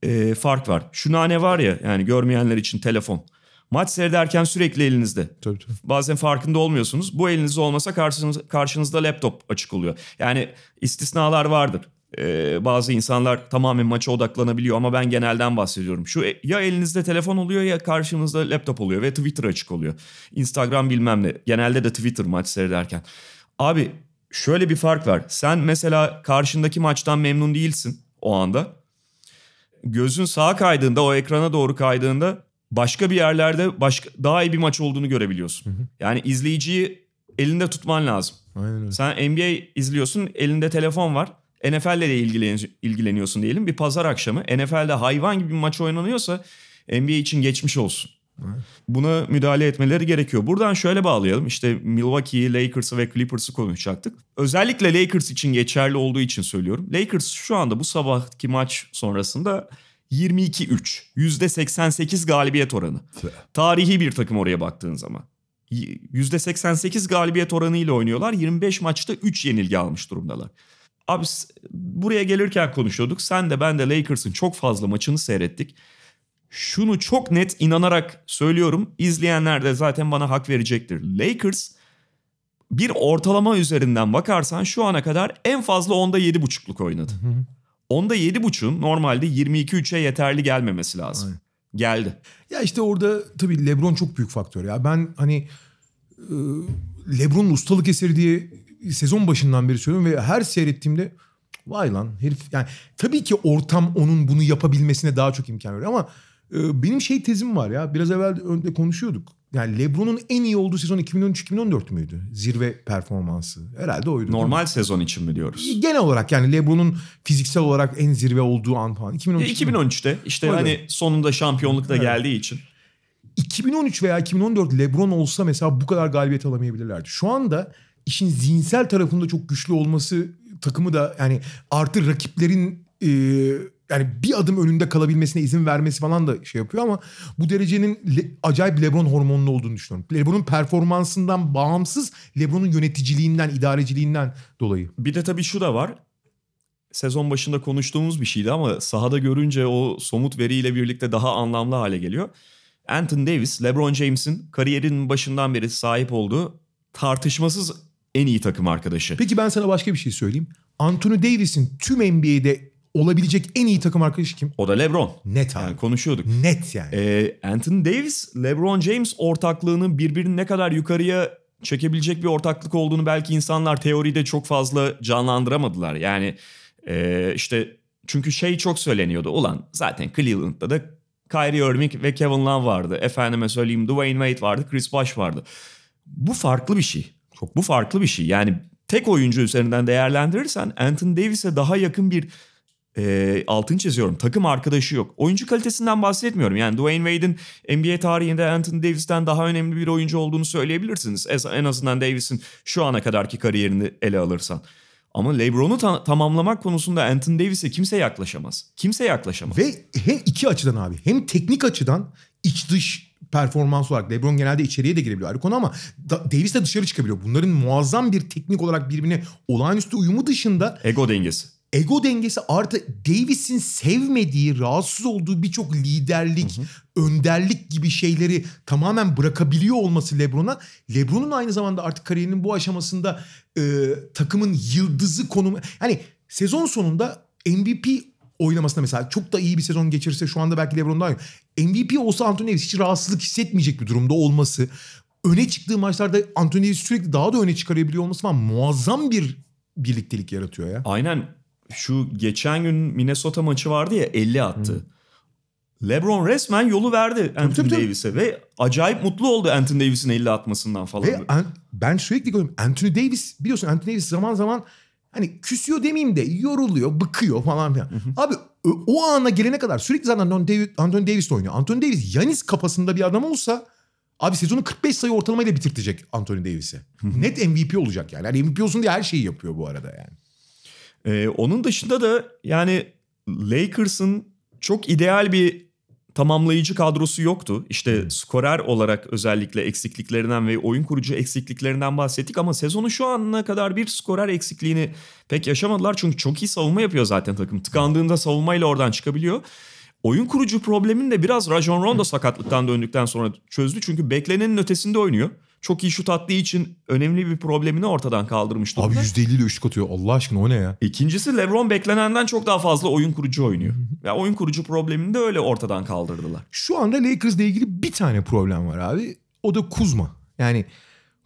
e, fark var. Şu nane var ya yani görmeyenler için telefon. Maç seyrederken sürekli elinizde. Tabii, tabii. Bazen farkında olmuyorsunuz. Bu elinizde olmasa karşınız, karşınızda laptop açık oluyor. Yani istisnalar vardır. Ee, bazı insanlar tamamen maça odaklanabiliyor ama ben genelden bahsediyorum. Şu e- ya elinizde telefon oluyor ya karşınızda laptop oluyor ve Twitter açık oluyor. Instagram bilmem ne. Genelde de Twitter maç seyrederken. Abi şöyle bir fark var. Sen mesela karşındaki maçtan memnun değilsin o anda. Gözün sağa kaydığında o ekrana doğru kaydığında başka bir yerlerde başka daha iyi bir maç olduğunu görebiliyorsun. Yani izleyiciyi elinde tutman lazım. Aynen öyle. Sen NBA izliyorsun, elinde telefon var. NFL'le de ilgilen- ilgileniyorsun diyelim. Bir pazar akşamı NFL'de hayvan gibi bir maç oynanıyorsa NBA için geçmiş olsun. Buna müdahale etmeleri gerekiyor. Buradan şöyle bağlayalım. İşte Milwaukee'yi, Lakers'ı ve Clippers'ı konuşacaktık. Özellikle Lakers için geçerli olduğu için söylüyorum. Lakers şu anda bu sabahki maç sonrasında 22-3. %88 galibiyet oranı. Tarihi bir takım oraya baktığın zaman. Y- %88 galibiyet oranıyla oynuyorlar. 25 maçta 3 yenilgi almış durumdalar. Abi buraya gelirken konuşuyorduk. Sen de ben de Lakers'ın çok fazla maçını seyrettik. Şunu çok net inanarak söylüyorum. İzleyenler de zaten bana hak verecektir. Lakers bir ortalama üzerinden bakarsan şu ana kadar en fazla onda 7.5'luk oynadı. Onda 7.5'un normalde 22-3'e yeterli gelmemesi lazım. Aynen. Geldi. Ya işte orada tabii LeBron çok büyük faktör ya. Ben hani e, LeBron'un ustalık eseri diye sezon başından beri söylüyorum ve her seyrettiğimde vay lan herif yani tabii ki ortam onun bunu yapabilmesine daha çok imkan veriyor ama benim şey tezim var ya biraz evvel önde konuşuyorduk. Yani LeBron'un en iyi olduğu sezon 2013-2014 müydü? Zirve performansı. Herhalde oydu. Normal sezon için mi diyoruz? Genel olarak yani LeBron'un fiziksel olarak en zirve olduğu an falan. 2013, E, 2013'te işte Öyle. hani sonunda şampiyonluk da Evet. geldiği için. 2013 veya 2014 LeBron olsa mesela bu kadar galibiyet alamayabilirlerdi. Şu anda işin zihinsel tarafında çok güçlü olması takımı da yani artı rakiplerin e, yani bir adım önünde kalabilmesine izin vermesi falan da şey yapıyor ama bu derecenin le- acayip LeBron hormonlu olduğunu düşünüyorum. LeBron'un performansından bağımsız LeBron'un yöneticiliğinden, idareciliğinden dolayı. Bir de tabii şu da var. Sezon başında konuştuğumuz bir şeydi ama sahada görünce o somut veriyle birlikte daha anlamlı hale geliyor. Anthony Davis, LeBron James'in kariyerinin başından beri sahip olduğu tartışmasız en iyi takım arkadaşı. Peki ben sana başka bir şey söyleyeyim. Anthony Davis'in tüm NBA'de olabilecek en iyi takım arkadaşı kim? O da LeBron. Net abi. Yani konuşuyorduk. Net yani. Ee, Anthony Davis, LeBron James ortaklığını birbirini ne kadar yukarıya çekebilecek bir ortaklık olduğunu belki insanlar teoride çok fazla canlandıramadılar. Yani e, işte çünkü şey çok söyleniyordu. Ulan zaten Cleveland'da da Kyrie Irving ve Kevin Love vardı. Efendime söyleyeyim Dwayne Wade vardı, Chris Bosh vardı. Bu farklı bir şey. Çok bu farklı bir şey. Yani tek oyuncu üzerinden değerlendirirsen Anthony Davis'e daha yakın bir e, altını çiziyorum. Takım arkadaşı yok. Oyuncu kalitesinden bahsetmiyorum. Yani Dwayne Wade'in NBA tarihinde Anthony Davis'ten daha önemli bir oyuncu olduğunu söyleyebilirsiniz. En azından Davis'in şu ana kadarki kariyerini ele alırsan. Ama LeBron'u ta- tamamlamak konusunda Anthony Davis'e kimse yaklaşamaz. Kimse yaklaşamaz. Ve hem iki açıdan abi. Hem teknik açıdan iç dış performans olarak LeBron genelde içeriye de girebiliyor ayrı konu ama da, Davis de dışarı çıkabiliyor. Bunların muazzam bir teknik olarak birbirine olağanüstü uyumu dışında Ego dengesi. Ego dengesi artı Davis'in sevmediği, rahatsız olduğu birçok liderlik, önderlik gibi şeyleri tamamen bırakabiliyor olması LeBron'a. LeBron'un aynı zamanda artık kariyerinin bu aşamasında e, takımın yıldızı konumu... Yani sezon sonunda MVP oynamasında mesela çok da iyi bir sezon geçirirse şu anda belki LeBron daha iyi. MVP olsa Anthony Davis hiç rahatsızlık hissetmeyecek bir durumda olması. Öne çıktığı maçlarda Anthony Davis sürekli daha da öne çıkarabiliyor olması falan muazzam bir birliktelik yaratıyor ya. Aynen şu geçen gün Minnesota maçı vardı ya 50 attı. LeBron resmen yolu verdi Anthony. Davis'e ve acayip mutlu oldu Anthony Davis'in 50 atmasından falan. Ve an- ben sürekli görüyorum Anthony Davis biliyorsun Anthony Davis zaman zaman hani küsüyor demeyeyim de yoruluyor, bıkıyor falan filan. Abi o- ana gelene kadar sürekli zaten Anthony Davis, Anthony Davis oynuyor. Anthony Davis Yanis kafasında bir adam olsa abi sezonu 45 sayı ortalamayla bitirtecek Anthony Davis'i. Net MVP olacak yani. yani. MVP olsun diye her şeyi yapıyor bu arada yani. Ee, onun dışında da yani Lakers'ın çok ideal bir tamamlayıcı kadrosu yoktu. İşte skorer olarak özellikle eksikliklerinden ve oyun kurucu eksikliklerinden bahsettik ama sezonu şu ana kadar bir skorer eksikliğini pek yaşamadılar. Çünkü çok iyi savunma yapıyor zaten takım. Tıkandığında savunmayla oradan çıkabiliyor. Oyun kurucu problemini de biraz Rajon Rondo sakatlıktan döndükten sonra çözdü. Çünkü beklenenin ötesinde oynuyor. Çok iyi şut attığı için önemli bir problemini ortadan kaldırmış Abi durumda. %50 ile üçlük atıyor. Allah aşkına o ne ya? İkincisi LeBron beklenenden çok daha fazla oyun kurucu oynuyor. Ya oyun kurucu problemini de öyle ortadan kaldırdılar. Şu anda Lakers'la ilgili bir tane problem var abi. O da Kuzma. Yani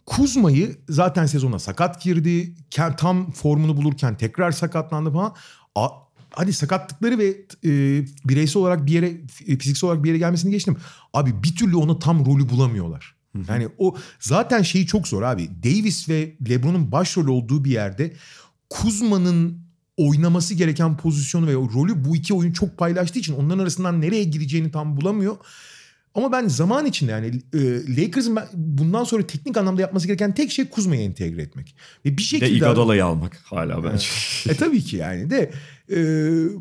Kuzma'yı zaten sezona sakat girdi. Tam formunu bulurken tekrar sakatlandı falan. A- hadi sakatlıkları ve e, bireysel olarak bir yere fiziksel olarak bir yere gelmesini geçtim. Abi bir türlü ona tam rolü bulamıyorlar. Yani o zaten şeyi çok zor abi. Davis ve LeBron'un başrol olduğu bir yerde Kuzma'nın oynaması gereken pozisyonu ve rolü bu iki oyun çok paylaştığı için onların arasından nereye gireceğini tam bulamıyor. Ama ben zaman içinde yani e, Lakers'ın bundan sonra teknik anlamda yapması gereken tek şey Kuzma'yı entegre etmek. Ve bir Bir de şekilde... Iguodala'yı almak hala bence. E tabii ki yani de e,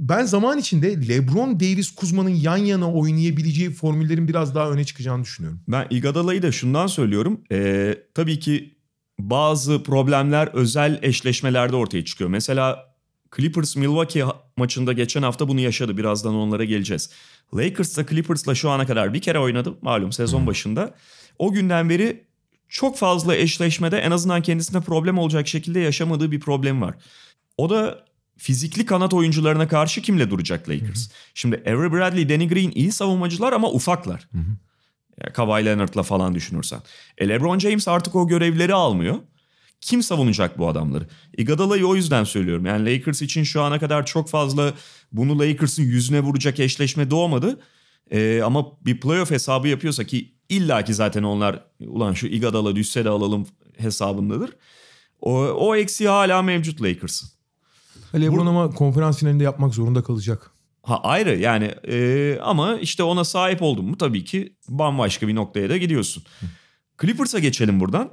ben zaman içinde LeBron Davis Kuzma'nın yan yana oynayabileceği formüllerin biraz daha öne çıkacağını düşünüyorum. Ben Iguodala'yı da şundan söylüyorum. Ee, tabii ki bazı problemler özel eşleşmelerde ortaya çıkıyor. Mesela Clippers Milwaukee maçında geçen hafta bunu yaşadı. Birazdan onlara geleceğiz. Lakers da Clippers'la şu ana kadar bir kere oynadı malum sezon başında. O günden beri çok fazla eşleşmede en azından kendisine problem olacak şekilde yaşamadığı bir problem var. O da fizikli kanat oyuncularına karşı kimle duracak Lakers? Şimdi Avery Bradley, Danny Green iyi savunmacılar ama ufaklar. Ya Kawhi Leonard'la falan düşünürsen. E LeBron James artık o görevleri almıyor. Kim savunacak bu adamları? Iguodala'yı o yüzden söylüyorum. Yani Lakers için şu ana kadar çok fazla bunu Lakers'ın yüzüne vuracak eşleşme doğmadı. E, ama bir playoff hesabı yapıyorsa ki illaki zaten onlar ulan şu Iguodala düşse de alalım hesabındadır. O, o eksiği hala mevcut Lakers'ın. LeBron ama konferans finalinde yapmak zorunda kalacak. Ha ayrı yani e, ama işte ona sahip oldun mu tabii ki bambaşka bir noktaya da gidiyorsun. Clippers'a geçelim buradan.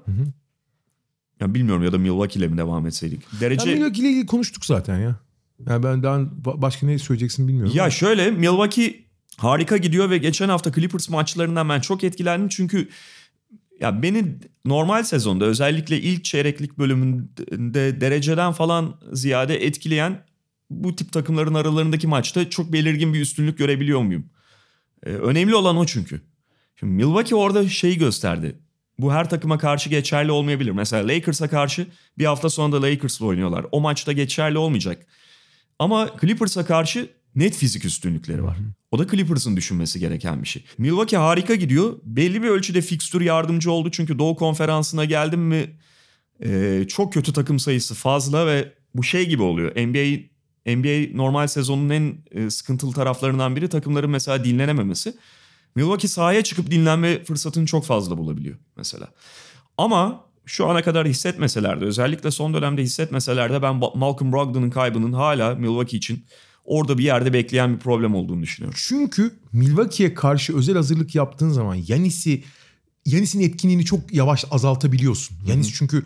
Ya bilmiyorum ya da Milwaukee ile mi devam etseydik. Derece Ben Milwaukee ile ilgili konuştuk zaten ya. Yani ben daha ba- başka ne söyleyeceksin bilmiyorum. ya şöyle Milwaukee harika gidiyor ve geçen hafta Clippers maçlarından ben çok etkilendim çünkü ya beni normal sezonda özellikle ilk çeyreklik bölümünde dereceden falan ziyade etkileyen bu tip takımların aralarındaki maçta çok belirgin bir üstünlük görebiliyor muyum? Ee, önemli olan o çünkü. Şimdi Milwaukee orada şeyi gösterdi. Bu her takıma karşı geçerli olmayabilir. Mesela Lakers'a karşı bir hafta sonra da Lakers'la oynuyorlar. O maçta geçerli olmayacak. Ama Clippers'a karşı net fizik üstünlükleri var. O da Clippers'ın düşünmesi gereken bir şey. Milwaukee harika gidiyor. Belli bir ölçüde fikstür yardımcı oldu. Çünkü Doğu Konferansı'na geldim mi e, çok kötü takım sayısı fazla ve bu şey gibi oluyor. NBA NBA normal sezonun en e, sıkıntılı taraflarından biri takımların mesela dinlenememesi. Milwaukee sahaya çıkıp dinlenme fırsatını çok fazla bulabiliyor mesela. Ama şu ana kadar hissetmeseler de özellikle son dönemde hissetmeseler de ben Malcolm Brogdon'un kaybının hala Milwaukee için orada bir yerde bekleyen bir problem olduğunu düşünüyorum. Çünkü Milwaukee'ye karşı özel hazırlık yaptığın zaman Yanis'i Yanis'in etkinliğini çok yavaş azaltabiliyorsun. Yanis çünkü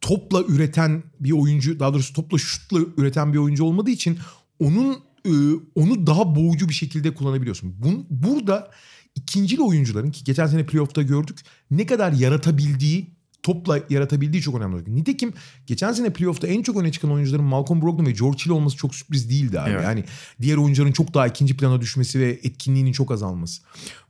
topla üreten bir oyuncu, daha doğrusu topla şutla üreten bir oyuncu olmadığı için onun e, onu daha boğucu bir şekilde kullanabiliyorsun. Bun, burada ikincil oyuncuların ki geçen sene playoff'ta gördük ne kadar yaratabildiği topla yaratabildiği çok önemli. Nitekim geçen sene playoff'ta en çok öne çıkan oyuncuların Malcolm Brogdon ve George Hill olması çok sürpriz değildi abi. Evet. Yani diğer oyuncuların çok daha ikinci plana düşmesi ve etkinliğinin çok azalması.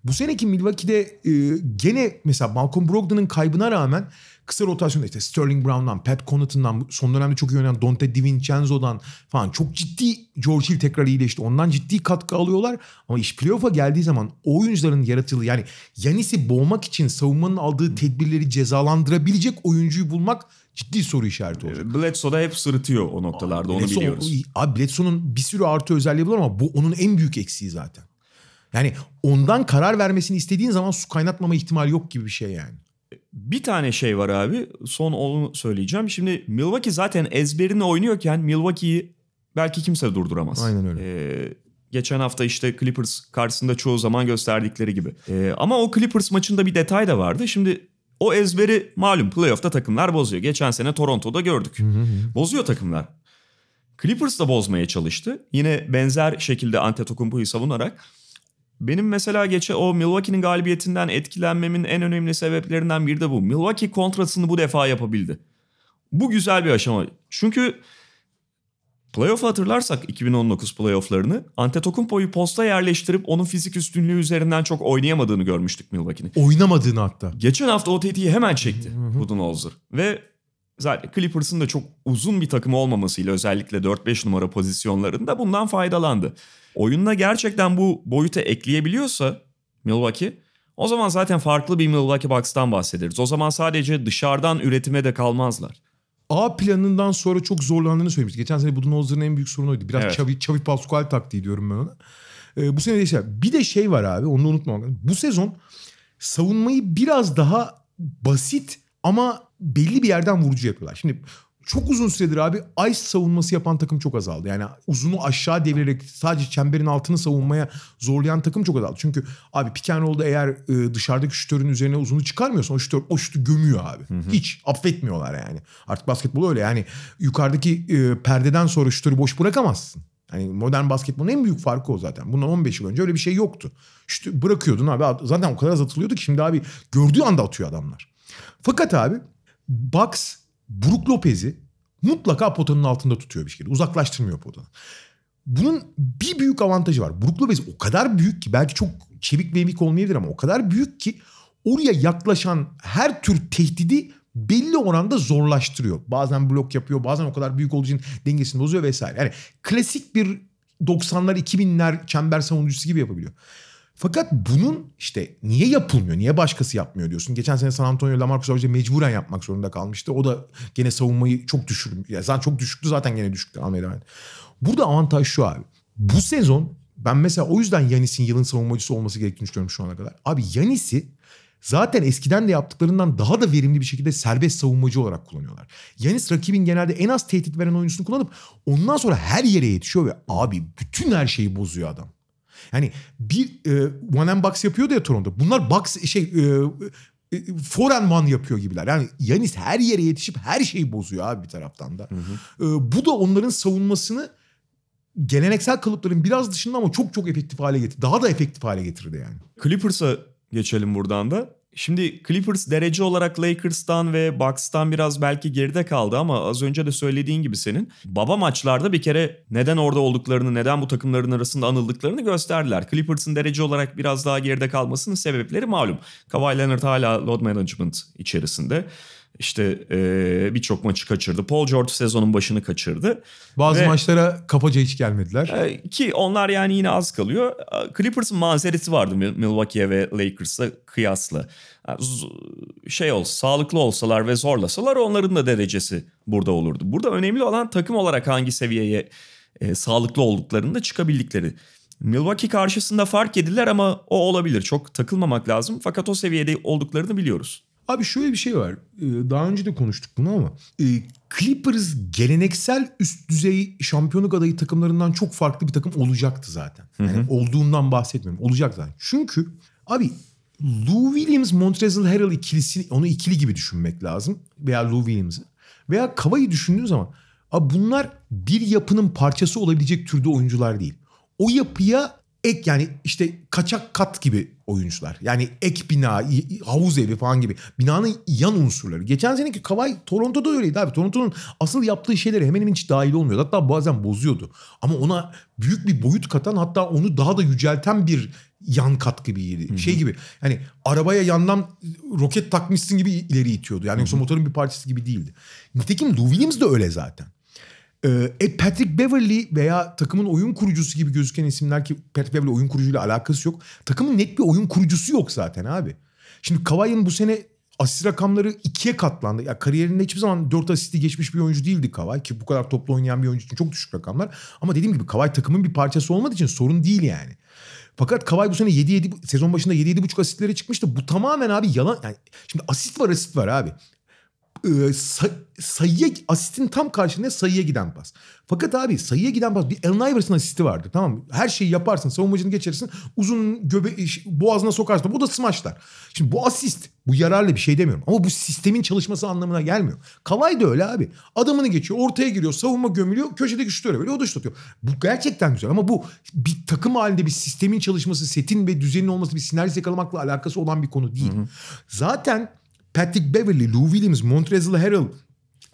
Bu seneki Milwaukee'de e, gene mesela Malcolm Brogdon'ın kaybına rağmen kısa rotasyonda işte Sterling Brown'dan, Pat Connaughton'dan, son dönemde çok iyi oynayan Dante DiVincenzo'dan falan çok ciddi George Hill tekrar iyileşti. Ondan ciddi katkı alıyorlar. Ama iş playoff'a geldiği zaman o oyuncuların yaratıldığı yani Yanis'i boğmak için savunmanın aldığı tedbirleri cezalandırabilecek oyuncuyu bulmak ciddi soru işareti olacak. Bledsoe da hep sırıtıyor o noktalarda onu Bledsoe- biliyoruz. Abi Bledsoe'nun bir sürü artı özelliği var ama bu onun en büyük eksiği zaten. Yani ondan karar vermesini istediğin zaman su kaynatmama ihtimali yok gibi bir şey yani. Bir tane şey var abi. Son onu söyleyeceğim. Şimdi Milwaukee zaten ezberini oynuyorken Milwaukee'yi belki kimse durduramaz. Aynen öyle. Ee, geçen hafta işte Clippers karşısında çoğu zaman gösterdikleri gibi. Ee, ama o Clippers maçında bir detay da vardı. Şimdi o ezberi malum playoff'ta takımlar bozuyor. Geçen sene Toronto'da gördük. Bozuyor takımlar. Clippers da bozmaya çalıştı. Yine benzer şekilde Antetokounmpo'yu savunarak. Benim mesela geçe o Milwaukee'nin galibiyetinden etkilenmemin en önemli sebeplerinden biri de bu. Milwaukee kontrasını bu defa yapabildi. Bu güzel bir aşama. Çünkü playoff hatırlarsak 2019 playofflarını Antetokounmpo'yu posta yerleştirip onun fizik üstünlüğü üzerinden çok oynayamadığını görmüştük Milwaukee'nin. Oynamadığını hatta. Geçen hafta o tetiği hemen çekti Budenholzer. Ve zaten Clippers'ın da çok uzun bir takım olmamasıyla özellikle 4-5 numara pozisyonlarında bundan faydalandı. Oyununa gerçekten bu boyuta ekleyebiliyorsa Milwaukee o zaman zaten farklı bir Milwaukee Bucks'tan bahsederiz. O zaman sadece dışarıdan üretime de kalmazlar. A planından sonra çok zorlandığını söylemişti. Geçen sene Budenholzer'ın en büyük sorunu oydu. Biraz Evet. Xavi, Xavi Pascual taktiği diyorum ben ona. Ee, bu sene de şey. Bir de şey var abi onu da unutmamak lazım. Bu sezon savunmayı biraz daha basit ama belli bir yerden vurucu yapıyorlar. Şimdi çok uzun süredir abi ice savunması yapan takım çok azaldı. Yani uzunu aşağı devirerek sadece çemberin altını savunmaya zorlayan takım çok azaldı. Çünkü abi pick and roll'da eğer e, dışarıdaki şütörün üzerine uzunu çıkarmıyorsan o şütör o şutu gömüyor abi. Hiç affetmiyorlar yani. Artık basketbol öyle yani yukarıdaki e, perdeden sonra şütörü boş bırakamazsın. Hani modern basketbolun en büyük farkı o zaten. Bundan 15 yıl önce öyle bir şey yoktu. İşte bırakıyordun abi zaten o kadar az atılıyordu ki şimdi abi gördüğü anda atıyor adamlar. Fakat abi Bucks Brook Lopez'i mutlaka potanın altında tutuyor bir şekilde. Uzaklaştırmıyor potanı. Bunun bir büyük avantajı var. Brook Lopez o kadar büyük ki belki çok çevik ve emik olmayabilir ama o kadar büyük ki oraya yaklaşan her tür tehdidi belli oranda zorlaştırıyor. Bazen blok yapıyor, bazen o kadar büyük olduğu için dengesini bozuyor vesaire. Yani klasik bir 90'lar 2000'ler çember savunucusu gibi yapabiliyor. Fakat bunun işte niye yapılmıyor, niye başkası yapmıyor diyorsun. Geçen sene San Antonio Lamarcus Aldridge'e mecburen yapmak zorunda kalmıştı. O da gene savunmayı çok düşürdü. Ya zaten çok düşüktü zaten gene düşüktü etti. Burada avantaj şu abi. Bu sezon ben mesela o yüzden Yanis'in yılın savunmacısı olması gerektiğini düşünüyorum şu ana kadar. Abi Yanis'i zaten eskiden de yaptıklarından daha da verimli bir şekilde serbest savunmacı olarak kullanıyorlar. Yanis rakibin genelde en az tehdit veren oyuncusunu kullanıp ondan sonra her yere yetişiyor ve abi bütün her şeyi bozuyor adam. Yani bir e, one and box yapıyordu ya Toronto. Bunlar box şey e, e, four and one yapıyor gibiler. Yani Yanis her yere yetişip her şeyi bozuyor abi bir taraftan da. E, bu da onların savunmasını geleneksel kalıpların biraz dışında ama çok çok efektif hale getirdi. Daha da efektif hale getirdi yani. Clippers'a geçelim buradan da. Şimdi Clippers derece olarak Lakers'tan ve Bucks'tan biraz belki geride kaldı ama az önce de söylediğin gibi senin baba maçlarda bir kere neden orada olduklarını, neden bu takımların arasında anıldıklarını gösterdiler. Clippers'ın derece olarak biraz daha geride kalmasının sebepleri malum. Kawhi Leonard hala load management içerisinde. İşte eee, birçok maçı kaçırdı. Paul George sezonun başını kaçırdı. Bazı Ve- maçlara kafaca hiç gelmediler. Ee, Ki onlar yani yine az kalıyor. Clippers'ın mazereti vardı Mil- Milwaukee'ye ve Lakers'a kıyasla. Şey olsa, sağlıklı olsalar ve zorlasalar onların da derecesi burada olurdu. Burada önemli olan takım olarak hangi seviyeye e, sağlıklı olduklarında çıkabildikleri. Milwaukee karşısında fark ediler ama o olabilir. Çok takılmamak lazım. Fakat o seviyede olduklarını biliyoruz. Abi şöyle bir şey var. Ee, Daha önce de konuştuk bunu ama e, Clippers geleneksel üst düzey şampiyonluk adayı takımlarından çok farklı bir takım olacaktı zaten. Yani olduğundan bahsetmiyorum. Olacak zaten. Çünkü abi Lou Williams, Montrezl Harrell ikilisi onu ikili gibi düşünmek lazım. Veya Lou Williams'ı. Veya Kava'yı düşündüğün zaman abi bunlar bir yapının parçası olabilecek türde oyuncular değil. O yapıya ek yani işte kaçak kat gibi oyuncular. Yani ek bina, havuz evi falan gibi. Binanın yan unsurları. Geçen seneki Kawhi Toronto'da öyleydi abi. Toronto'nun asıl yaptığı şeyleri hemen hemen hiç dahil olmuyordu. Hatta bazen bozuyordu. Ama ona büyük bir boyut katan hatta onu daha da yücelten bir yan kat gibiydi. Şey gibi yani arabaya yandan roket takmışsın gibi ileri itiyordu. Yani yoksa motorun bir parçası gibi değildi. Nitekim Lou Williams de öyle zaten. Ee, e, Patrick Beverly veya takımın oyun kurucusu gibi gözüken isimler ki Patrick Beverly oyun kurucuyla alakası yok. Takımın net bir oyun kurucusu yok zaten abi. Şimdi Kawhi'nin bu sene asist rakamları ikiye katlandı. Ya kariyerinde hiçbir zaman 4 asisti geçmiş bir oyuncu değildi Kawhi ki bu kadar toplu oynayan bir oyuncu için çok düşük rakamlar. Ama dediğim gibi Kawhi takımın bir parçası olmadığı için sorun değil yani. Fakat Kawhi bu sene 7 7 sezon başında 7 7,5 asistlere çıkmıştı. Bu tamamen abi yalan. Yani şimdi asist var asist var abi e, say- sayıya asistin tam karşılığında sayıya giden pas. Fakat abi sayıya giden pas bir Allen Iverson asisti vardı tamam mı? Her şeyi yaparsın savunmacını geçirirsin uzun göbe boğazına sokarsın bu da smaçlar. Şimdi bu asist bu yararlı bir şey demiyorum ama bu sistemin çalışması anlamına gelmiyor. Kavay da öyle abi. Adamını geçiyor ortaya giriyor savunma gömülüyor köşedeki şutları böyle o da şut atıyor. Bu gerçekten güzel ama bu bir takım halinde bir sistemin çalışması setin ve düzenin olması bir sinerji yakalamakla alakası olan bir konu değil. Zaten Patrick Beverly, Lou Williams, Montrezl Harrell,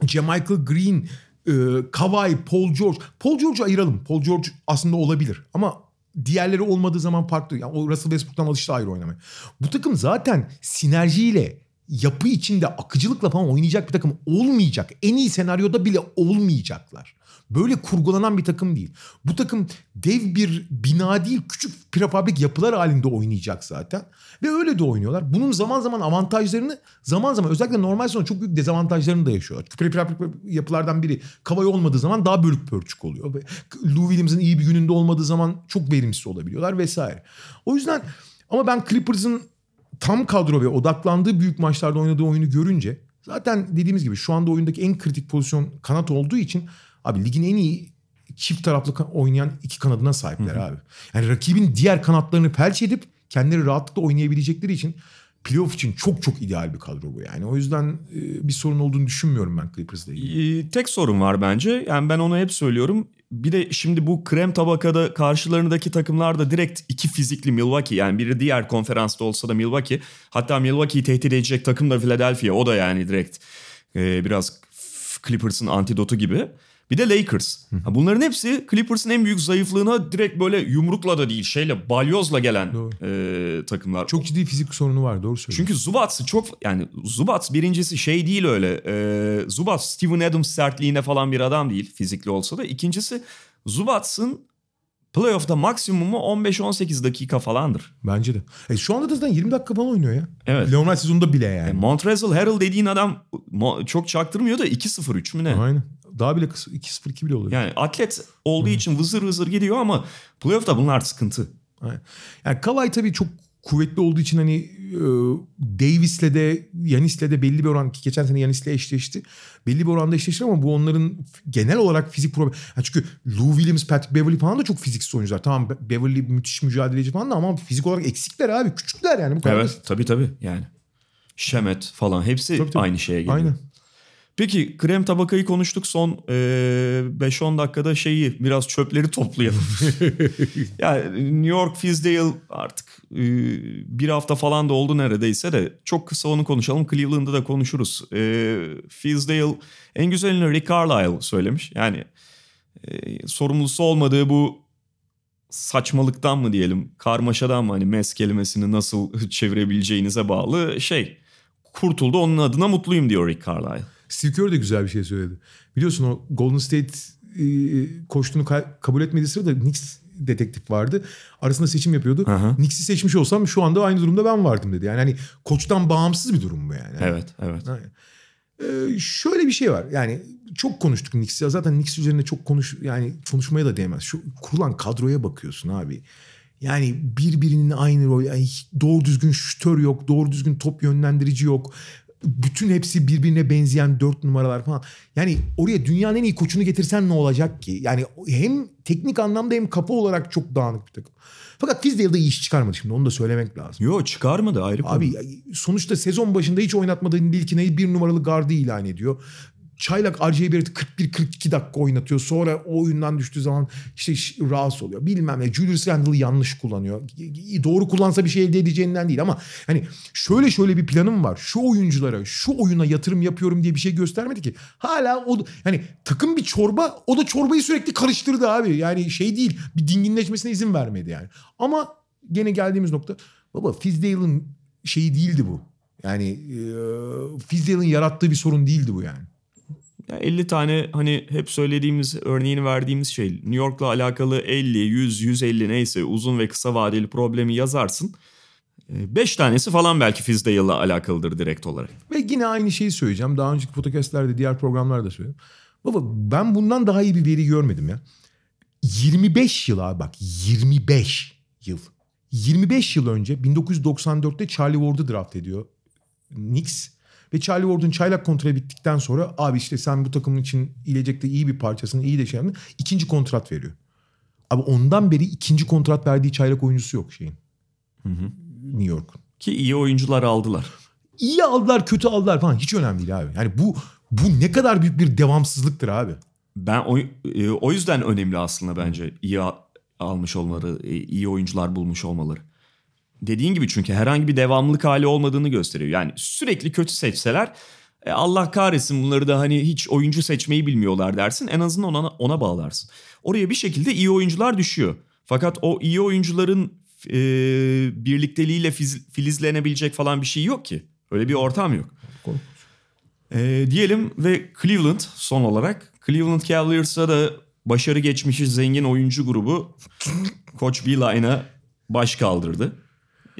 Jamichael Green, e, Kawhi, Paul George. Paul George'u ayıralım. Paul George aslında olabilir ama diğerleri olmadığı zaman farklı. Yani o Russell Westbrook'tan alıştı ayrı oynamaya. Bu takım zaten sinerjiyle yapı içinde akıcılıkla falan oynayacak bir takım olmayacak. En iyi senaryoda bile olmayacaklar. Böyle kurgulanan bir takım değil. Bu takım dev bir bina değil küçük prefabrik yapılar halinde oynayacak zaten. Ve öyle de oynuyorlar. Bunun zaman zaman avantajlarını zaman zaman özellikle normal sezonda çok büyük dezavantajlarını da yaşıyorlar. Prefabrik yapılardan biri kavay olmadığı zaman daha bölük pörçük oluyor. Ve Lou Williams'ın iyi bir gününde olmadığı zaman çok verimsiz olabiliyorlar vesaire. O yüzden ama ben Clippers'ın tam kadro ve odaklandığı büyük maçlarda oynadığı oyunu görünce zaten dediğimiz gibi şu anda oyundaki en kritik pozisyon kanat olduğu için abi ligin en iyi çift taraflı oynayan iki kanadına sahipler abi. Yani rakibin diğer kanatlarını felç edip kendileri rahatlıkla oynayabilecekleri için playoff için çok çok ideal bir kadro bu yani. O yüzden e, bir sorun olduğunu düşünmüyorum ben Clippers'la ilgili. Tek sorun var bence. Yani ben onu hep söylüyorum. Bir de şimdi bu krem tabakada karşılarındaki takımlar da direkt iki fizikli Milwaukee. Yani biri diğer konferansta olsa da Milwaukee. Hatta Milwaukee'yi tehdit edecek takım da Philadelphia. O da yani direkt e, biraz Clippers'ın antidotu gibi. Bir de Lakers. Ha, Bunların hepsi Clippers'ın en büyük zayıflığına direkt böyle yumrukla da değil şeyle balyozla gelen e, takımlar. Çok ciddi fizik sorunu var doğru söylüyorsun. Çünkü Zubats çok yani Zubats birincisi şey değil öyle. E, Zubats Steven Adams sertliğine falan bir adam değil fizikli olsa da. İkincisi Zubats'ın playoff'ta maksimumu 15-18 dakika falandır. Bence de. E, şu anda da zaten 20 dakika falan oynuyor ya. Evet. Leonard sezonunda bile yani. E, Montrezl Harrell dediğin adam çok çaktırmıyor da 2-0-3 mü ne? Aynen. Daha bile kısa 2-0-2 bile oluyor. Yani atlet olduğu için vızır vızır gidiyor ama playoff'ta bunlar sıkıntı. Aynen. Yani Kawhi tabii çok kuvvetli olduğu için hani e, Davis'le de Yanis'le de belli bir oran ki geçen sene Yanis'le eşleşti. Belli bir oranda eşleşti ama bu onların genel olarak fizik problemi. Yani çünkü Lou Williams, Patrick Beverly falan da çok fiziksiz oyuncular. Tamam Be- Beverly müthiş mücadeleci falan da ama fizik olarak eksikler abi. Küçükler yani bu kadar. basit. Evet tabii tabii yani. Şemet falan hepsi Tabii, tabii. aynı şeye geliyor. Aynen. Peki krem tabakayı konuştuk son e, 5-10 dakikada şeyi biraz çöpleri toplayalım. yani New York Fizdale artık e, bir hafta falan da oldu neredeyse de çok kısa onu konuşalım. Cleveland'da da konuşuruz. E, Fizdale en güzelini Rick Carlisle söylemiş. Yani e, sorumlusu olmadığı bu saçmalıktan mı diyelim karmaşadan mı hani mes kelimesini nasıl çevirebileceğinize bağlı şey kurtuldu onun adına mutluyum diyor Rick Carlisle. Steve Kerr de güzel bir şey söyledi. Biliyorsun o Golden State e, koçluğunu ka- kabul etmediği sırada Knicks detektif vardı. Arasında seçim yapıyordu. Knicks'i seçmiş olsam şu anda aynı durumda ben vardım dedi. Yani hani koçtan bağımsız bir durum bu yani. Evet, evet. Aynen. Ee, şöyle bir şey var. Yani çok konuştuk Knicks'i. Zaten Knicks üzerine çok konuş yani konuşmaya da değmez. Şu kurulan kadroya bakıyorsun abi. Yani birbirinin aynı rol. Yani doğru düzgün şütör yok. Doğru düzgün top yönlendirici yok. Bütün hepsi birbirine benzeyen dört numaralar falan. Yani oraya dünyanın en iyi koçunu getirsen ne olacak ki? Yani hem teknik anlamda hem kapı olarak çok dağınık bir takım. Fakat Fizdale'da iyi iş çıkarmadı şimdi onu da söylemek lazım. Yo çıkarmadı ayrı konu. Abi sonuçta sezon başında hiç oynatmadığın Lilkina'yı bir numaralı gardı ilan ediyor. Çaylak RJ Barrett'i 41-42 dakika oynatıyor. Sonra o oyundan düştüğü zaman işte rahatsız oluyor. Bilmem ne. Julius Randle'ı yanlış kullanıyor. Doğru kullansa bir şey elde edeceğinden değil ama hani şöyle şöyle bir planım var. Şu oyunculara, şu oyuna yatırım yapıyorum diye bir şey göstermedi ki. Hala o hani takım bir çorba, o da çorbayı sürekli karıştırdı abi. Yani şey değil, bir dinginleşmesine izin vermedi yani. Ama gene geldiğimiz nokta baba Fizdale'ın şeyi değildi bu. Yani e, Fizdale'ın yarattığı bir sorun değildi bu yani. Ya 50 tane hani hep söylediğimiz örneğini verdiğimiz şey New York'la alakalı 50, 100, 150 neyse uzun ve kısa vadeli problemi yazarsın. 5 tanesi falan belki Fizdale'la alakalıdır direkt olarak. Ve yine aynı şeyi söyleyeceğim. Daha önceki podcastlerde, diğer programlarda söyledim. Baba ben bundan daha iyi bir veri görmedim ya. 25 yıl abi bak 25 yıl. 25 yıl önce 1994'te Charlie Ward'u draft ediyor Knicks. Ve Charlie Ward'un çaylak kontratı bittikten sonra abi işte sen bu takımın için gelecekte iyi bir parçasın, iyi de şey yaptın. ikinci kontrat veriyor. Abi ondan beri ikinci kontrat verdiği çaylak oyuncusu yok şeyin. New York'un. Ki iyi oyuncular aldılar. İyi aldılar, kötü aldılar falan hiç önemli değil abi. Yani bu bu ne kadar büyük bir devamsızlıktır abi. Ben o, e, o yüzden önemli aslında bence iyi almış olmaları, e, iyi oyuncular bulmuş olmaları. Dediğin gibi çünkü herhangi bir devamlılık hali olmadığını gösteriyor. Yani sürekli kötü seçseler e, Allah kahretsin bunları da hani hiç oyuncu seçmeyi bilmiyorlar dersin. En azından ona, ona bağlarsın. Oraya bir şekilde iyi oyuncular düşüyor. Fakat o iyi oyuncuların e, birlikteliğiyle fiz- filizlenebilecek falan bir şey yok ki. Öyle bir ortam yok. E, diyelim ve Cleveland son olarak. Cleveland Cavaliers'a da başarı geçmişi zengin oyuncu grubu Koç Beeline'a baş kaldırdı.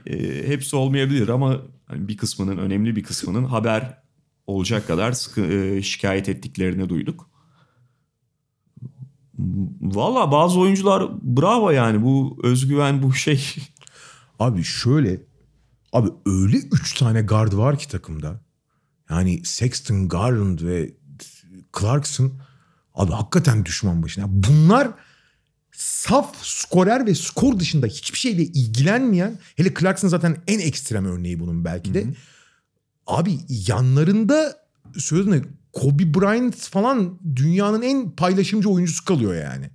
E, hepsi olmayabilir ama hani bir kısmının önemli bir kısmının haber olacak kadar sıkı, e, şikayet ettiklerini duyduk. Valla bazı oyuncular bravo yani bu özgüven bu şey. Abi şöyle abi öyle üç tane guard var ki takımda. Yani Sexton, Garland ve Clarkson abi hakikaten düşman başına. Bunlar saf skorer ve skor dışında hiçbir şeyle ilgilenmeyen hele Clarkson zaten en ekstrem örneği bunun belki de. Abi yanlarında sözüne Kobe Bryant falan dünyanın en paylaşımcı oyuncusu kalıyor yani.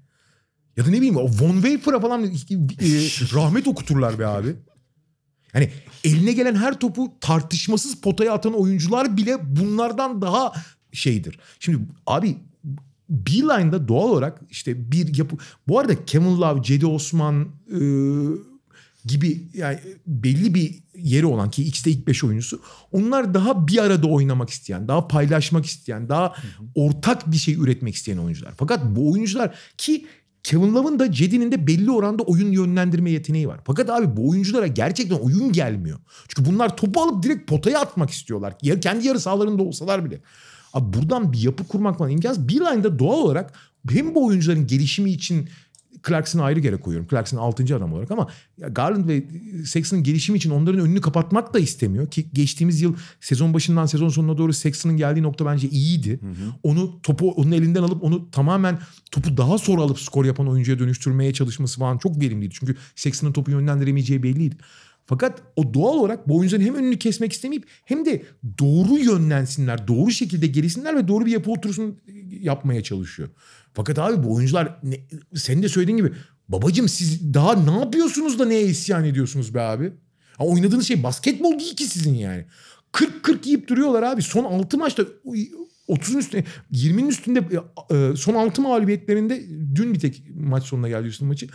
Ya da ne bileyim o Von Wafer'a falan e, rahmet okuturlar be abi. Yani eline gelen her topu tartışmasız potaya atan oyuncular bile bunlardan daha şeydir. Şimdi abi Beeline'da doğal olarak işte bir yapı... Bu arada Kevin Love, Cedi Osman e, gibi yani belli bir yeri olan ki X'te ilk 5 oyuncusu. Onlar daha bir arada oynamak isteyen, daha paylaşmak isteyen, daha ortak bir şey üretmek isteyen oyuncular. Fakat bu oyuncular ki Kevin Love'ın da Cedi'nin de belli oranda oyun yönlendirme yeteneği var. Fakat abi bu oyunculara gerçekten oyun gelmiyor. Çünkü bunlar topu alıp direkt potaya atmak istiyorlar. Ya kendi yarı sahalarında olsalar bile. Abi buradan bir yapı kurmak falan imkansız. Beeline'da doğal olarak hem bu oyuncuların gelişimi için Clarkson'ı ayrı yere koyuyorum. Clarkson 6. adam olarak ama Garland ve Sexton'ın gelişimi için onların önünü kapatmak da istemiyor. Ki geçtiğimiz yıl sezon başından sezon sonuna doğru Sexton'ın geldiği nokta bence iyiydi. Onu topu onun elinden alıp onu tamamen topu daha sonra alıp skor yapan oyuncuya dönüştürmeye çalışması falan çok verimliydi. Çünkü Sexton'ın topu yönlendiremeyeceği belliydi. Fakat o doğal olarak bu oyuncuların hem önünü kesmek istemeyip hem de doğru yönlensinler, doğru şekilde gelişsinler ve doğru bir yapı otursun yapmaya çalışıyor. Fakat abi bu oyuncular ne, senin de söylediğin gibi babacım siz daha ne yapıyorsunuz da neye isyan ediyorsunuz be abi? Ha, oynadığınız şey basketbol değil ki sizin yani. 40-40 yiyip duruyorlar abi. Son 6 maçta 30'un üstünde 20'nin üstünde e, son 6 mağlubiyetlerinde dün bir tek maç sonuna geldi üstün maçı.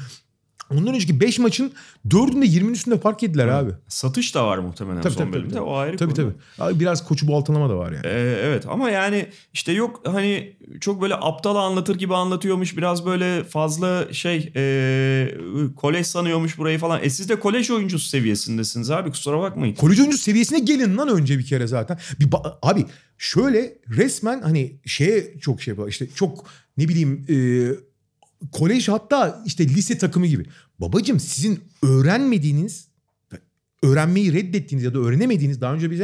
Ondan önceki 5 maçın 4'ünde 20'nin üstünde fark ettiler abi. Satış da var muhtemelen Tabii, son tabii, bölümde. tabii. O ayrı Tabii konu. tabii. Abi biraz koçu baltalama da var yani. Ee, evet ama yani işte yok hani çok böyle aptal anlatır gibi anlatıyormuş biraz böyle fazla şey e, kolej sanıyormuş burayı falan. E siz de kolej oyuncusu seviyesindesiniz abi kusura bakmayın. Kolej oyuncusu seviyesine gelin lan önce bir kere zaten. Bir abi şöyle resmen hani şeye çok şey yapıyor. İşte çok ne bileyim e, kolej hatta işte lise takımı gibi. Babacım sizin öğrenmediğiniz öğrenmeyi reddettiğiniz ya da öğrenemediğiniz daha önce bir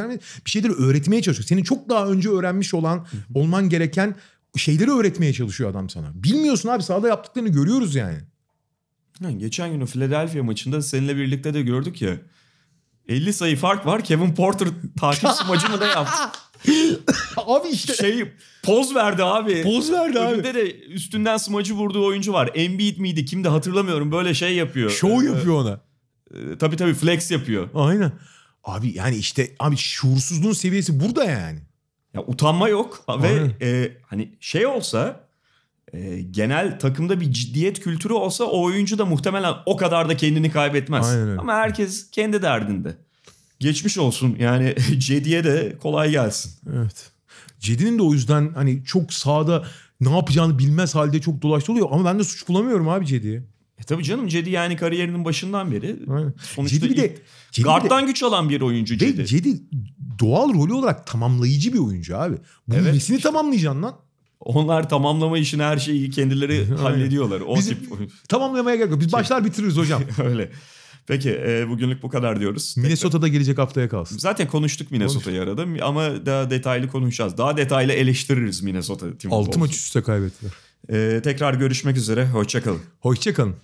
bir şeyleri öğretmeye çalışıyor. Senin çok daha önce öğrenmiş olan olman gereken şeyleri öğretmeye çalışıyor adam sana. Bilmiyorsun abi sahada yaptıklarını görüyoruz yani. Ha, geçen gün o Philadelphia maçında seninle birlikte de gördük ya. 50 sayı fark var. Kevin Porter takip mı ne yaptı? Abi işte Şey poz verdi abi. Poz verdi abi. Önünde de üstünden smacı vurduğu oyuncu var. Embiid miydi kimdi hatırlamıyorum. Böyle şey yapıyor. show Ee, yapıyor ona. e, tabii tabii flex yapıyor. Aynen. Abi yani işte abi şuursuzluğun seviyesi burada yani. Ya utanma yok ve Aynen. e, hani şey olsa e, genel takımda bir ciddiyet kültürü olsa o oyuncu da muhtemelen o kadar da kendini kaybetmez. Aynen öyle. Ama herkes kendi derdinde. Geçmiş olsun yani Cedi'ye de kolay gelsin. Evet. Cedi'nin de o yüzden hani çok sahada ne yapacağını bilmez halde çok dolaştı oluyor. Ama ben de suç bulamıyorum abi Cedi'ye. E tabii canım Cedi yani kariyerinin başından beri Aynen. sonuçta Cedi bir de, Cedi bir de- guard'dan güç alan bir oyuncu Cedi. Cedi doğal rolü olarak tamamlayıcı bir oyuncu abi. Bu Evet, nesini işte. tamamlayacaksın lan? Onlar tamamlama işini her şeyi kendileri hallediyorlar. O Bizim- tip. Tamamlamaya gerek yok. Biz başlar bitiririz hocam. Öyle. Peki e, bugünlük bu kadar diyoruz. Minnesota'da gelecek haftaya kalsın. Zaten konuştuk Minnesota'yı arada ama daha detaylı konuşacağız. Daha detaylı eleştiririz Minnesota Timberwolves'u. Altı maç üst üste kaybettiler. Ee, tekrar görüşmek üzere. Hoşçakalın. Hoşçakalın.